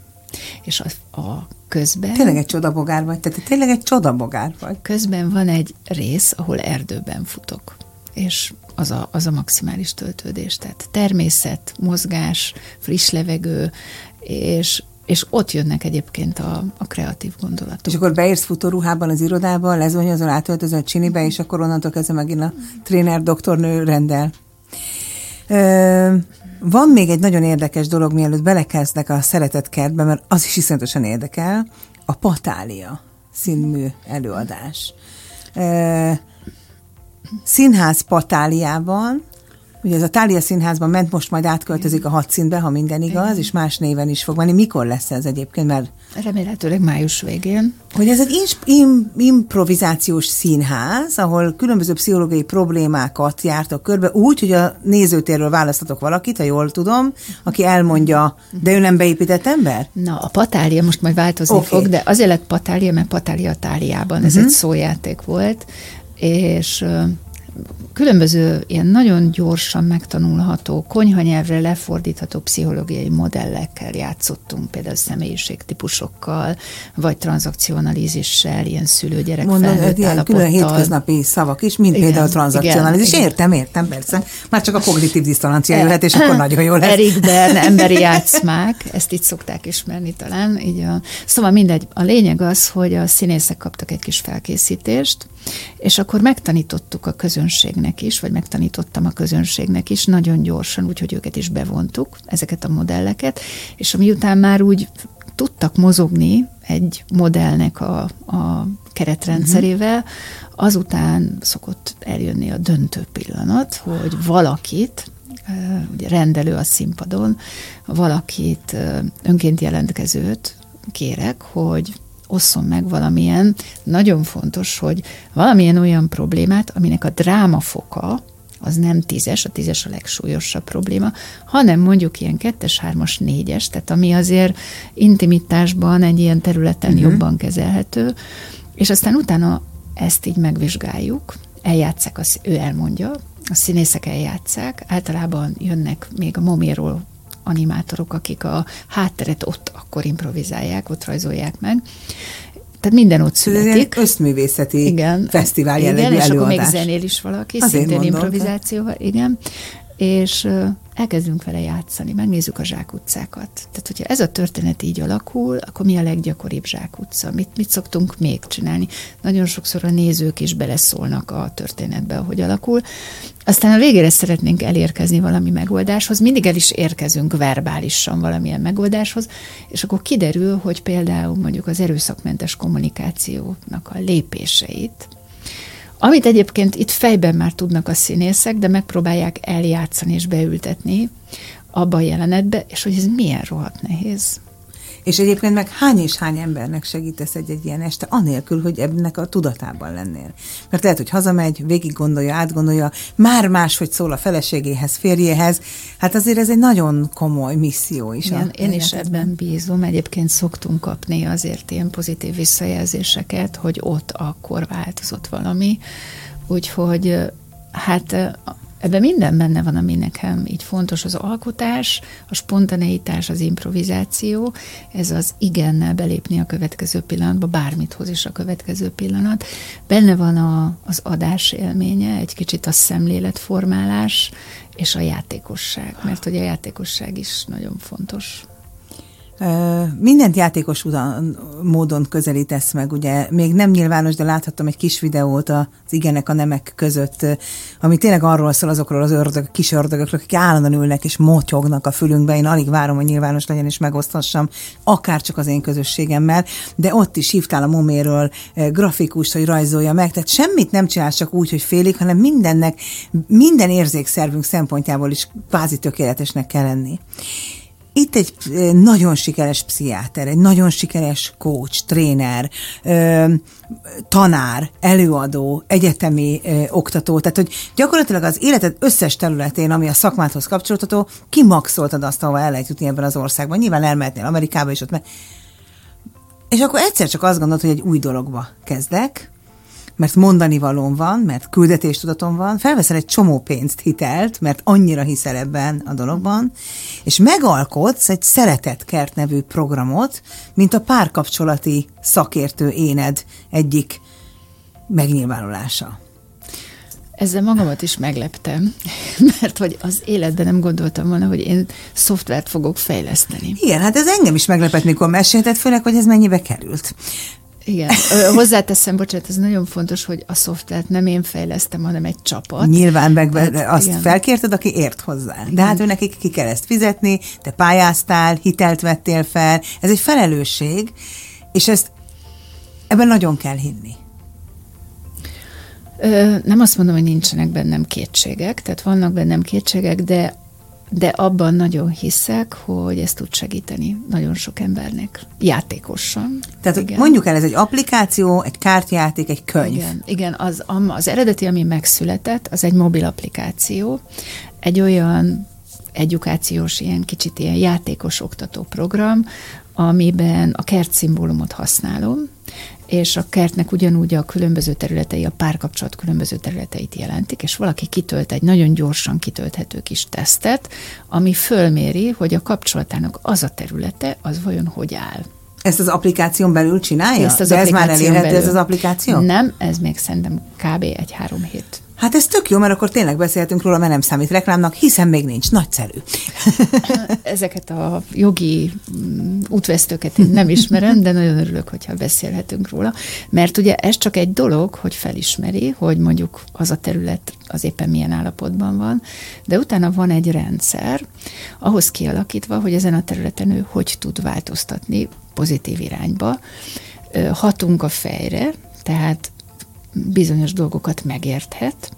És a, a közben... Tényleg egy csodabogár vagy, tehát tényleg egy csodabogár vagy. Közben van egy rész, ahol erdőben futok, és az a, az a maximális töltődés. Tehát természet, mozgás, friss levegő, és és ott jönnek egyébként a, a kreatív gondolatok. És akkor beérsz futóruhában az irodába, lezonyozol, átöltözöl csinibe, és akkor onnantól kezdve megint a tréner, doktornő rendel. Ö, van még egy nagyon érdekes dolog, mielőtt belekezdek a szeretett kertbe, mert az is iszonyatosan érdekel, a Patália színmű előadás. Színház Patáliában Ugye ez a Tália Színházban ment, most majd átköltözik a hadszínbe, ha minden igaz, Igen. és más néven is fog menni. Mikor lesz ez egyébként? Mert Remélhetőleg május végén. Hogy ez egy im- improvizációs színház, ahol különböző pszichológiai problémákat jártak körbe, úgy, hogy a nézőtérről választatok valakit, ha jól tudom, aki elmondja, de ő nem beépített ember? Na, a patália most majd változni okay. fog, de azért lett patália, mert patália táliában. Ez uh-huh. egy szójáték volt, és különböző ilyen nagyon gyorsan megtanulható, konyhanyelvre lefordítható pszichológiai modellekkel játszottunk, például személyiségtípusokkal, vagy tranzakcionalízissel, ilyen szülő-gyerek Mondom, ilyen külön hétköznapi szavak is, mint igen, például tranzakcionalizis. Igen, értem, értem, persze. Már csak a kognitív diszonancia e, jöhet, és akkor nagyon jó lesz. Erikben emberi játszmák, ezt így szokták ismerni talán. Így a, szóval mindegy, a lényeg az, hogy a színészek kaptak egy kis felkészítést, és akkor megtanítottuk a közönségnek is, vagy megtanítottam a közönségnek is nagyon gyorsan, úgyhogy őket is bevontuk, ezeket a modelleket, és miután már úgy tudtak mozogni egy modellnek a, a keretrendszerével, azután szokott eljönni a döntő pillanat, hogy valakit, ugye rendelő a színpadon, valakit önként jelentkezőt kérek, hogy osszon meg valamilyen, nagyon fontos, hogy valamilyen olyan problémát, aminek a drámafoka, az nem tízes, a tízes a legsúlyosabb probléma, hanem mondjuk ilyen kettes, hármas, négyes, tehát ami azért intimitásban egy ilyen területen uh-huh. jobban kezelhető, és aztán utána ezt így megvizsgáljuk, eljátszák, az, ő elmondja, a színészek eljátszák, általában jönnek még a moméról animátorok, akik a hátteret ott akkor improvizálják, ott rajzolják meg. Tehát minden ott születik. Ez összművészeti igen, fesztivál jellegű igen, és előadás. akkor még zenél is valaki, Azért szintén mondom, improvizációval, igen és elkezdünk vele játszani, megnézzük a zsákutcákat. Tehát, hogyha ez a történet így alakul, akkor mi a leggyakoribb zsákutca? Mit, mit szoktunk még csinálni? Nagyon sokszor a nézők is beleszólnak a történetbe, ahogy alakul. Aztán a végére szeretnénk elérkezni valami megoldáshoz, mindig el is érkezünk verbálisan valamilyen megoldáshoz, és akkor kiderül, hogy például mondjuk az erőszakmentes kommunikációnak a lépéseit, amit egyébként itt fejben már tudnak a színészek, de megpróbálják eljátszani és beültetni abba a jelenetbe, és hogy ez milyen rohadt nehéz. És egyébként meg hány és hány embernek segítesz egy-egy ilyen este, anélkül, hogy ennek a tudatában lennél. Mert lehet, hogy hazamegy, végig gondolja, átgondolja, már máshogy szól a feleségéhez, férjéhez. Hát azért ez egy nagyon komoly misszió is. Igen, én is ebben bízom. Egyébként szoktunk kapni azért ilyen pozitív visszajelzéseket, hogy ott akkor változott valami. Úgyhogy hát Ebben minden benne van, ami nekem így fontos, az alkotás, a spontaneitás, az improvizáció, ez az igennel belépni a következő pillanatba, bármit hoz is a következő pillanat. Benne van a, az adás élménye, egy kicsit a szemléletformálás, és a játékosság, mert hogy a játékosság is nagyon fontos. Mindent játékos módon közelítesz meg, ugye még nem nyilvános, de láthattam egy kis videót az igenek a nemek között, ami tényleg arról szól azokról az ördög, kis ördögökről, akik állandóan ülnek és motyognak a fülünkbe. Én alig várom, hogy nyilvános legyen és megosztassam, akár csak az én közösségemmel, de ott is hívtál a moméről grafikust, hogy rajzolja meg, tehát semmit nem csinálsz csak úgy, hogy félig, hanem mindennek, minden érzékszervünk szempontjából is kvázi tökéletesnek kell lenni. Itt egy nagyon sikeres pszichiáter, egy nagyon sikeres coach, tréner, tanár, előadó, egyetemi oktató, tehát hogy gyakorlatilag az életed összes területén, ami a szakmádhoz kapcsolható, kimaxoltad azt, ahova el lehet jutni ebben az országban. Nyilván elmehetnél Amerikába is ott, mert és akkor egyszer csak azt gondolod, hogy egy új dologba kezdek, mert mondani valóm van, mert küldetéstudatom van, felveszel egy csomó pénzt, hitelt, mert annyira hiszel ebben a dologban, és megalkotsz egy szeretetkert nevű programot, mint a párkapcsolati szakértő éned egyik megnyilvánulása. Ezzel magamat is megleptem, mert hogy az életben nem gondoltam volna, hogy én szoftvert fogok fejleszteni. Igen, hát ez engem is meglepett, mikor mesélted, főleg, hogy ez mennyibe került. Igen, hozzáteszem, bocsánat, ez nagyon fontos, hogy a szoftvert nem én fejlesztem, hanem egy csapat. Nyilván meg hát, azt igen. felkérted, aki ért hozzá. De hát ő nekik ki kell ezt fizetni, te pályáztál, hitelt vettél fel, ez egy felelősség, és ezt ebben nagyon kell hinni. Ö, nem azt mondom, hogy nincsenek bennem kétségek, tehát vannak bennem kétségek, de de abban nagyon hiszek, hogy ez tud segíteni nagyon sok embernek, játékosan. Tehát igen. mondjuk el, ez egy applikáció, egy kártyajáték, egy könyv. Igen, igen az, az eredeti, ami megszületett, az egy mobil applikáció, egy olyan edukációs, ilyen kicsit ilyen játékos oktató program, amiben a kert szimbólumot használom, és a kertnek ugyanúgy a különböző területei, a párkapcsolat különböző területeit jelentik, és valaki kitölt egy nagyon gyorsan kitölthető kis tesztet, ami fölméri, hogy a kapcsolatának az a területe, az vajon hogy áll. Ezt az applikáción belül csinálja? Ezt az De ez már elérhető, belül. ez az applikáció? Nem, ez még szerintem kb. egy-három hét Hát ez tök jó, mert akkor tényleg beszélhetünk róla, mert nem számít reklámnak, hiszen még nincs. Nagyszerű. Ezeket a jogi mm, útvesztőket én nem ismerem, de nagyon örülök, hogyha beszélhetünk róla. Mert ugye ez csak egy dolog, hogy felismeri, hogy mondjuk az a terület az éppen milyen állapotban van, de utána van egy rendszer, ahhoz kialakítva, hogy ezen a területen ő hogy tud változtatni pozitív irányba. Hatunk a fejre, tehát bizonyos dolgokat megérthet,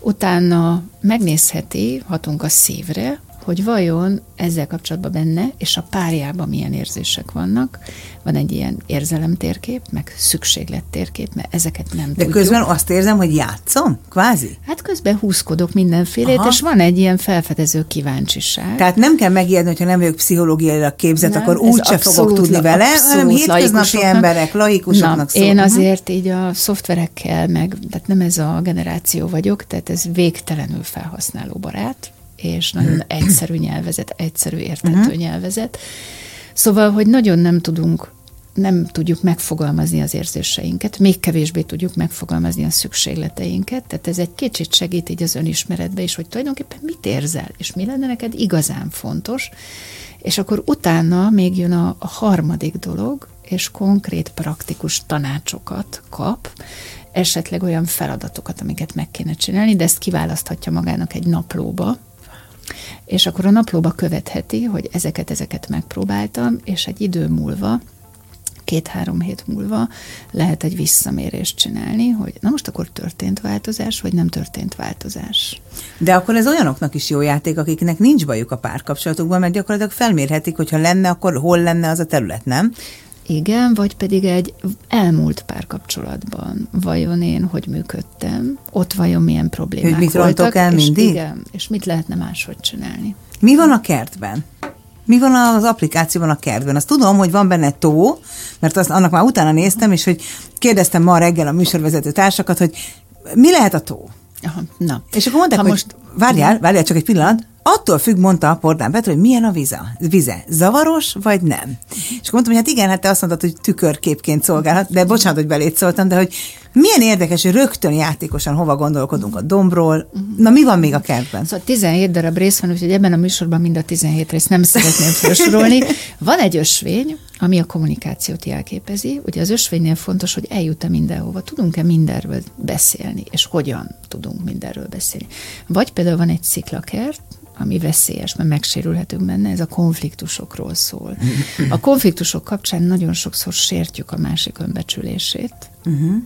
utána megnézheti, hatunk a szívre, hogy vajon ezzel kapcsolatban benne és a párjában milyen érzések vannak. Van egy ilyen érzelemtérkép, meg szükséglettérkép, mert ezeket nem De tudjuk. közben azt érzem, hogy játszom, kvázi? Hát közben húzkodok mindenfélét, Aha. és van egy ilyen felfedező kíváncsiság. Tehát nem kell megijedni, hogyha nem vagyok pszichológiailag képzett, nem, akkor úgyse fogok tudni vele, hanem hétköznapi emberek, laikusoknak szól. Én azért így a szoftverekkel, meg, tehát nem ez a generáció vagyok, tehát ez végtelenül felhasználó barát, és nagyon mhm. egyszerű nyelvezet, egyszerű értető uh-huh. nyelvezet. Szóval, hogy nagyon nem tudunk nem tudjuk megfogalmazni az érzéseinket, még kevésbé tudjuk megfogalmazni a szükségleteinket, tehát ez egy kicsit segít így az önismeretbe is, hogy tulajdonképpen mit érzel, és mi lenne neked igazán fontos, és akkor utána még jön a, a harmadik dolog, és konkrét praktikus tanácsokat kap, esetleg olyan feladatokat, amiket meg kéne csinálni, de ezt kiválaszthatja magának egy naplóba, és akkor a naplóba követheti, hogy ezeket, ezeket megpróbáltam, és egy idő múlva két-három hét múlva lehet egy visszamérést csinálni, hogy na most akkor történt változás, vagy nem történt változás. De akkor ez olyanoknak is jó játék, akiknek nincs bajuk a párkapcsolatukban, mert gyakorlatilag felmérhetik, hogy ha lenne, akkor hol lenne az a terület, nem? Igen, vagy pedig egy elmúlt párkapcsolatban. Vajon én hogy működtem? Ott vajon milyen problémák hogy mit voltak? el és mindig? Igen, és mit lehetne máshogy csinálni? Mi van a kertben? Mi van az applikációban a kertben? Azt tudom, hogy van benne tó, mert azt, annak már utána néztem, és hogy kérdeztem ma reggel a műsorvezető társakat, hogy mi lehet a tó? Aha, na. És akkor mondták, ha hogy most... várjál, várjál csak egy pillanat, attól függ, mondta a Pordán Petr, hogy milyen a vize, vize, zavaros vagy nem. És akkor mondtam, hogy hát igen, hát te azt mondtad, hogy tükörképként szolgálhat, de bocsánat, hogy belét szóltam, de hogy milyen érdekes, hogy rögtön játékosan hova gondolkodunk a dombról. Na, mi van még a kertben? Szóval 17 darab rész van, úgyhogy ebben a műsorban mind a 17 részt nem szeretném felsorolni. Van egy ösvény, ami a kommunikációt jelképezi. Ugye az ösvénynél fontos, hogy eljut-e mindenhova. Tudunk-e mindenről beszélni, és hogyan tudunk mindenről beszélni. Vagy például van egy sziklakert, ami veszélyes, mert megsérülhetünk benne, ez a konfliktusokról szól. A konfliktusok kapcsán nagyon sokszor sértjük a másik önbecsülését, uh-huh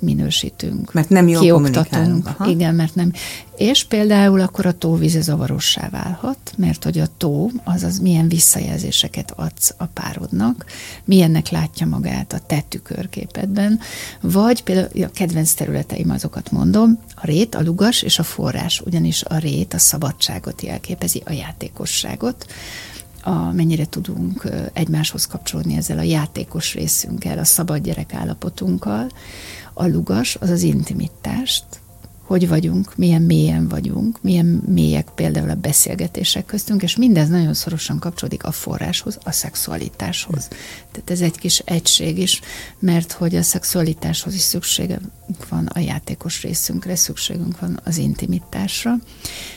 minősítünk. Mert nem jó kioktatunk. Igen, mert nem. És például akkor a tóvíze zavarossá válhat, mert hogy a tó, azaz milyen visszajelzéseket adsz a párodnak, milyennek látja magát a te tükörképedben, vagy például a kedvenc területeim azokat mondom, a rét, a lugas és a forrás, ugyanis a rét a szabadságot jelképezi, a játékosságot, a, mennyire tudunk egymáshoz kapcsolódni ezzel a játékos részünkkel, a szabad gyerek állapotunkkal, a lugas az az intimitást, hogy vagyunk, milyen mélyen vagyunk, milyen mélyek például a beszélgetések köztünk, és mindez nagyon szorosan kapcsolódik a forráshoz, a szexualitáshoz. Tehát ez egy kis egység is, mert hogy a szexualitáshoz is szükségünk van a játékos részünkre, szükségünk van az intimitásra.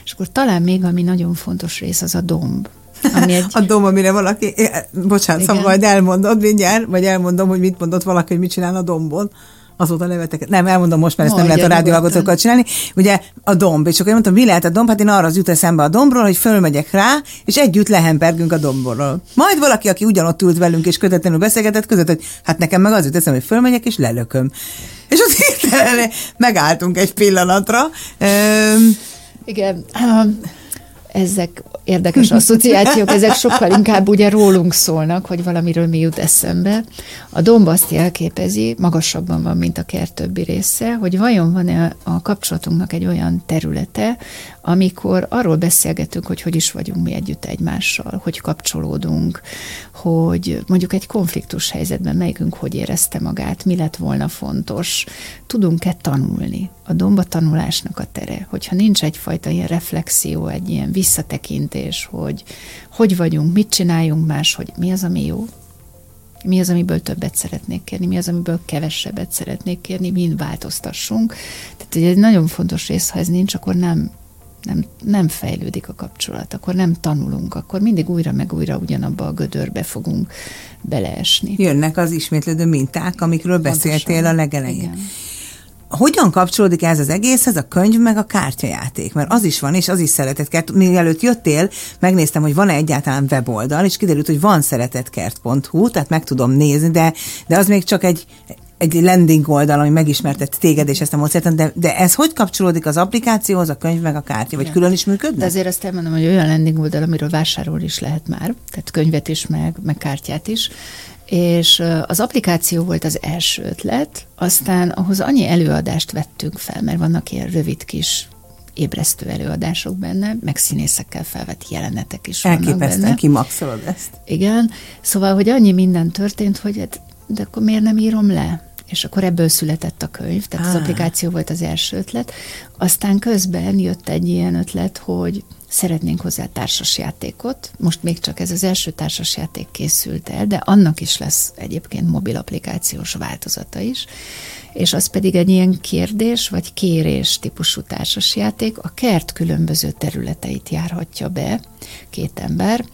És akkor talán még, ami nagyon fontos rész, az a domb. Ami egy... A domb, amire valaki, bocsánat, szóval majd elmondod mindjárt, vagy elmondom, hogy mit mondott valaki, hogy mit csinál a dombon azóta nevetek. Nem, elmondom most, mert ezt nem lehet a rádióhallgatókkal csinálni. Ugye a domb, és akkor én mondtam, mi lehet a domb? Hát én arra az jut eszembe a dombról, hogy fölmegyek rá, és együtt lehempergünk a dombról. Majd valaki, aki ugyanott ült velünk, és kötetlenül beszélgetett, között, hogy hát nekem meg az jut eszembe, hogy fölmegyek, és lelököm. És ott hirtelen megálltunk egy pillanatra. Igen, ezek érdekes asszociációk, ezek sokkal inkább ugye rólunk szólnak, hogy valamiről mi jut eszembe. A domb azt jelképezi, magasabban van, mint a kert többi része, hogy vajon van-e a kapcsolatunknak egy olyan területe, amikor arról beszélgetünk, hogy hogy is vagyunk mi együtt egymással, hogy kapcsolódunk, hogy mondjuk egy konfliktus helyzetben melyikünk hogy érezte magát, mi lett volna fontos, tudunk-e tanulni. A domba tanulásnak a tere, hogyha nincs egyfajta ilyen reflexió, egy ilyen visszatekintés, hogy hogy vagyunk, mit csináljunk más, hogy mi az, ami jó, mi az, amiből többet szeretnék kérni, mi az, amiből kevesebbet szeretnék kérni, mind változtassunk. Tehát egy nagyon fontos rész, ha ez nincs, akkor nem nem, nem fejlődik a kapcsolat, akkor nem tanulunk, akkor mindig újra meg újra ugyanabba a gödörbe fogunk beleesni. Jönnek az ismétlődő minták, amikről Pontosan. beszéltél a legelején. Igen. Hogyan kapcsolódik ez az egészhez a könyv meg a kártyajáték? Mert az is van, és az is szeretetkert. Mielőtt jöttél, megnéztem, hogy van-e egyáltalán weboldal, és kiderült, hogy van szeretetkert.hu, tehát meg tudom nézni, de, de az még csak egy, egy landing oldal, ami megismertett téged és ezt a módszert, de, de ez hogy kapcsolódik az applikációhoz, a könyv meg a kártya, vagy külön is működnek? De azért azt elmondom, hogy olyan landing oldal, amiről vásárolni is lehet már, tehát könyvet is, meg, meg kártyát is, és az applikáció volt az első ötlet, aztán ahhoz annyi előadást vettünk fel, mert vannak ilyen rövid kis ébresztő előadások benne, meg színészekkel felvett jelenetek is vannak Elképesztően kimaxolod ezt. Igen, szóval, hogy annyi minden történt, hogy hát, de akkor miért nem írom le? És akkor ebből született a könyv, tehát ah. az applikáció volt az első ötlet. Aztán közben jött egy ilyen ötlet, hogy szeretnénk hozzá társasjátékot. Most még csak ez az első társasjáték készült el, de annak is lesz egyébként mobil applikációs változata is, és az pedig egy ilyen kérdés vagy kérés típusú társasjáték. A kert különböző területeit járhatja be két ember,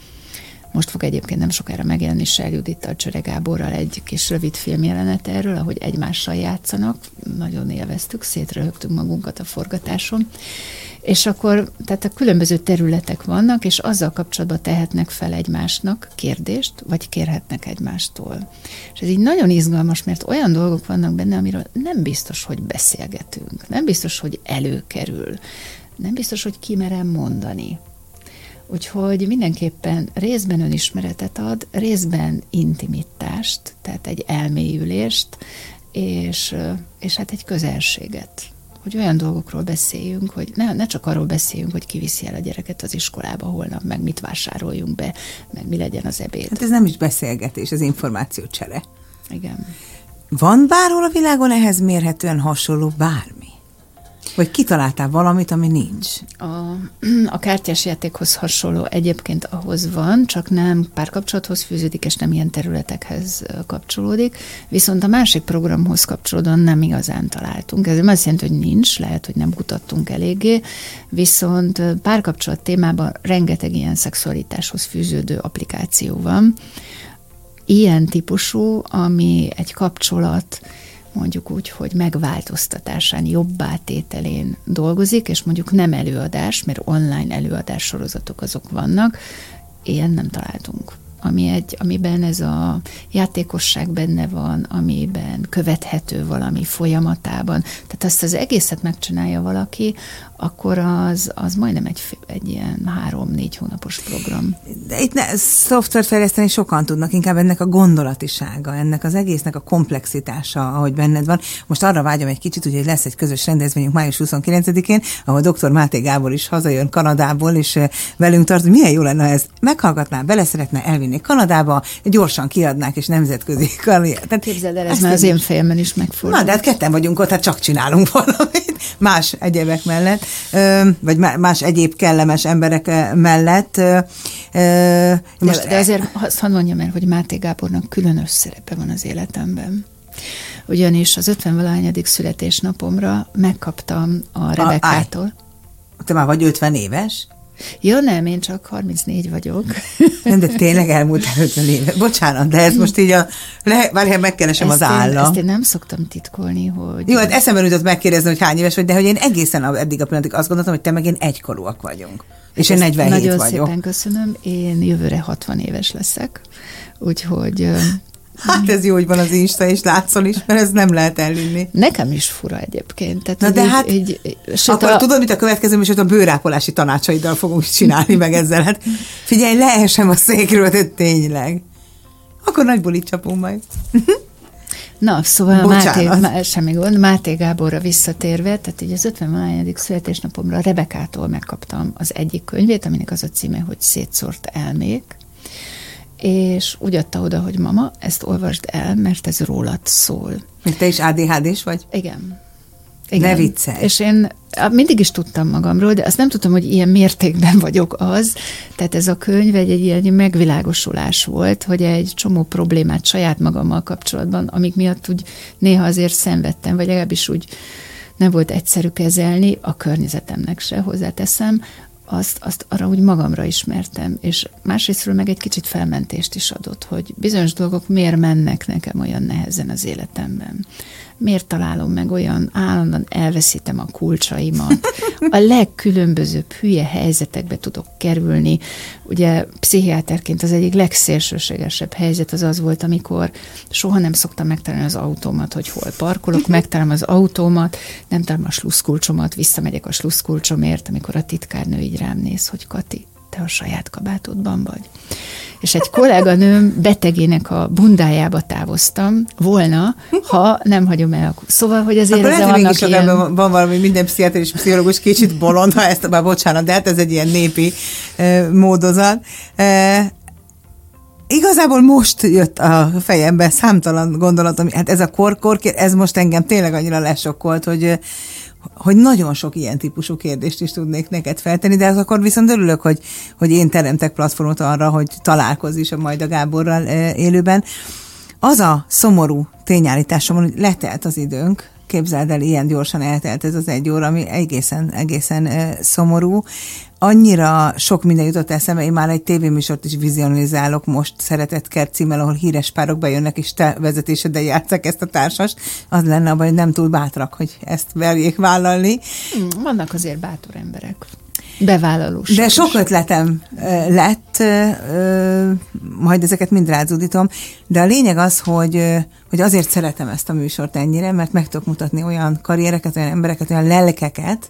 most fog egyébként nem sokára megjelenni Judittal, Csöre Gáborral egy kis rövid filmjelenet erről, ahogy egymással játszanak. Nagyon élveztük, szétröhögtünk magunkat a forgatáson. És akkor, tehát a különböző területek vannak, és azzal kapcsolatban tehetnek fel egymásnak kérdést, vagy kérhetnek egymástól. És ez így nagyon izgalmas, mert olyan dolgok vannak benne, amiről nem biztos, hogy beszélgetünk, nem biztos, hogy előkerül, nem biztos, hogy kimerem mondani. Úgyhogy mindenképpen részben önismeretet ad, részben intimitást, tehát egy elmélyülést, és, és hát egy közelséget. Hogy olyan dolgokról beszéljünk, hogy ne, ne csak arról beszéljünk, hogy kiviszi el a gyereket az iskolába holnap, meg mit vásároljunk be, meg mi legyen az ebéd. Hát ez nem is beszélgetés, ez információcsere. Igen. Van bárhol a világon ehhez mérhetően hasonló bármi? Vagy kitaláltál valamit, ami nincs? A, a kártyás játékhoz hasonló egyébként ahhoz van, csak nem párkapcsolathoz fűződik, és nem ilyen területekhez kapcsolódik, viszont a másik programhoz kapcsolódóan nem igazán találtunk. Ez nem azt jelenti, hogy nincs, lehet, hogy nem kutattunk eléggé, viszont párkapcsolat témában rengeteg ilyen szexualitáshoz fűződő applikáció van, ilyen típusú, ami egy kapcsolat mondjuk úgy, hogy megváltoztatásán, jobbá tételén dolgozik, és mondjuk nem előadás, mert online előadás sorozatok azok vannak, ilyen nem találtunk ami egy, amiben ez a játékosság benne van, amiben követhető valami folyamatában. Tehát azt az egészet megcsinálja valaki, akkor az, az majdnem egy, egy ilyen három-négy hónapos program. De itt ne, szoftvert fejleszteni sokan tudnak, inkább ennek a gondolatisága, ennek az egésznek a komplexitása, ahogy benned van. Most arra vágyom egy kicsit, hogy lesz egy közös rendezvényünk május 29-én, ahol dr. Máté Gábor is hazajön Kanadából, és eh, velünk tart, hogy milyen jó lenne, ha ezt meghallgatná, bele szeretne, elvinni Kanadába, gyorsan kiadnák, és nemzetközi karrier. Képzeld el, ez már az én fejemben is megfordul. Na, de hát ketten vagyunk ott, hát csak csinálunk valamit, más egyebek mellett vagy más egyéb kellemes emberek mellett. Most de, de azért azt hadd mondjam el, hogy Máté Gábornak különös szerepe van az életemben ugyanis az 50 valahányadik születésnapomra megkaptam a Rebekától. Te már vagy 50 éves? Ja, nem, én csak 34 vagyok. Nem, de tényleg elmúlt 50 éve. Bocsánat, de ez most így a... Le, várjál, megkeresem ezt az állam. Én, ezt én nem szoktam titkolni, hogy... Jó, hát eszembe jutott megkérdezni, hogy hány éves vagy, de hogy én egészen eddig a pillanatig azt gondoltam, hogy te meg én egykorúak vagyunk. És én 47 Nagyon vagyok. szépen köszönöm. Én jövőre 60 éves leszek, úgyhogy Hát ez jó, hogy van az Insta, és látszol is, mert ez nem lehet elvinni. Nekem is fura egyébként. Tehát Na de így, hát, így, sőt, akkor a... tudod, mit a következő hogy a bőrápolási tanácsaiddal fogunk csinálni meg ezzel. Hát figyelj, leesem a székről, de tényleg. Akkor nagy bulit csapunk majd. Na, szóval Máté, má, semmi gond, Máté Gáborra visszatérve, tehát így az 50 születésnapomra Rebekától megkaptam az egyik könyvét, aminek az a címe, hogy Szétszórt elmék, és úgy adta oda, hogy mama, ezt olvasd el, mert ez rólad szól. Mert te is ADHD-s vagy? Igen. Igen. Ne viccelj. És én mindig is tudtam magamról, de azt nem tudtam, hogy ilyen mértékben vagyok az. Tehát ez a könyv egy, egy ilyen megvilágosulás volt, hogy egy csomó problémát saját magammal kapcsolatban, amik miatt úgy néha azért szenvedtem, vagy legalábbis úgy nem volt egyszerű kezelni, a környezetemnek se hozzáteszem, azt, azt arra úgy magamra ismertem, és másrésztről meg egy kicsit felmentést is adott, hogy bizonyos dolgok miért mennek nekem olyan nehezen az életemben miért találom meg olyan, állandóan elveszítem a kulcsaimat, a legkülönbözőbb hülye helyzetekbe tudok kerülni. Ugye pszichiáterként az egyik legszélsőségesebb helyzet az az volt, amikor soha nem szoktam megtalálni az autómat, hogy hol parkolok, megtalálom az autómat, nem találom a sluszkulcsomat, visszamegyek a sluszkulcsomért, amikor a titkárnő így rám néz, hogy Kati, te a saját kabátodban vagy. És egy kolléganőm betegének a bundájába távoztam volna, ha nem hagyom el. Szóval, hogy azért Akkor lehet, vannak ilyen... Van, van valami minden pszichiáter és pszichológus kicsit bolond, ha ezt, bár bocsánat, de hát ez egy ilyen népi e, módozat. E, Igazából most jött a fejembe számtalan gondolatom, hát ez a kor, ez most engem tényleg annyira lesokkolt, hogy hogy nagyon sok ilyen típusú kérdést is tudnék neked feltenni, de az akkor viszont örülök, hogy, hogy én teremtek platformot arra, hogy találkozz is a majd a Gáborral élőben. Az a szomorú tényállításom, hogy letelt az időnk, képzeld el, ilyen gyorsan eltelt ez az egy óra, ami egészen, egészen szomorú. Annyira sok minden jutott eszembe, én már egy tévéműsort is vizionalizálok most Szeretett Kert címmel, ahol híres párok bejönnek, és te vezetéseddel játszak ezt a társas. Az lenne abban, hogy nem túl bátrak, hogy ezt verjék vállalni. Hmm, vannak azért bátor emberek. Bevállalós. De sok ötletem lett, majd ezeket mind rázudítom, de a lényeg az, hogy, hogy azért szeretem ezt a műsort ennyire, mert meg tudok mutatni olyan karriereket, olyan embereket, olyan lelkeket,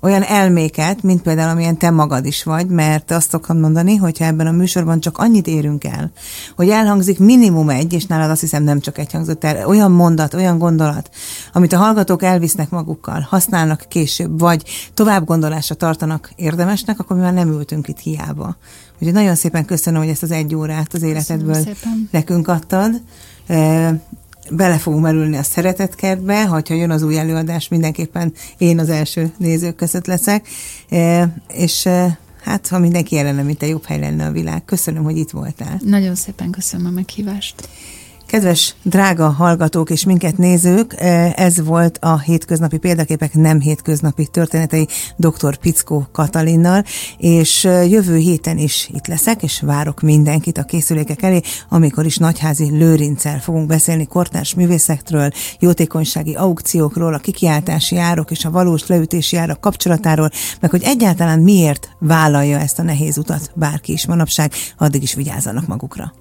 olyan elméket, mint például amilyen te magad is vagy, mert azt szoktam mondani, hogyha ebben a műsorban csak annyit érünk el, hogy elhangzik minimum egy, és nálad azt hiszem nem csak egy hangzott el, olyan mondat, olyan gondolat, amit a hallgatók elvisznek magukkal, használnak később, vagy tovább gondolásra tartanak érdemesnek, akkor mi már nem ültünk itt hiába. Úgyhogy nagyon szépen köszönöm, hogy ezt az egy órát az életedből nekünk adtad bele fogunk merülni a szeretetkertbe, ha jön az új előadás, mindenképpen én az első nézők között leszek, e, és e, hát ha mindenki jelenne, mint a jobb hely lenne a világ. Köszönöm, hogy itt voltál. Nagyon szépen köszönöm a meghívást. Kedves, drága hallgatók és minket nézők, e, ez volt a hétköznapi példaképek nem hétköznapi történetei dr. Pickó Katalinnal, és e, jövő héten is itt leszek, és várok mindenkit a készülékek elé, amikor is Nagyházi Lőrincel fogunk beszélni kortárs művészektről, jótékonysági aukciókról, a kikiáltási árok és a valós leütési árak kapcsolatáról, meg hogy egyáltalán miért vállalja ezt a nehéz utat bárki is manapság, addig is vigyázzanak magukra.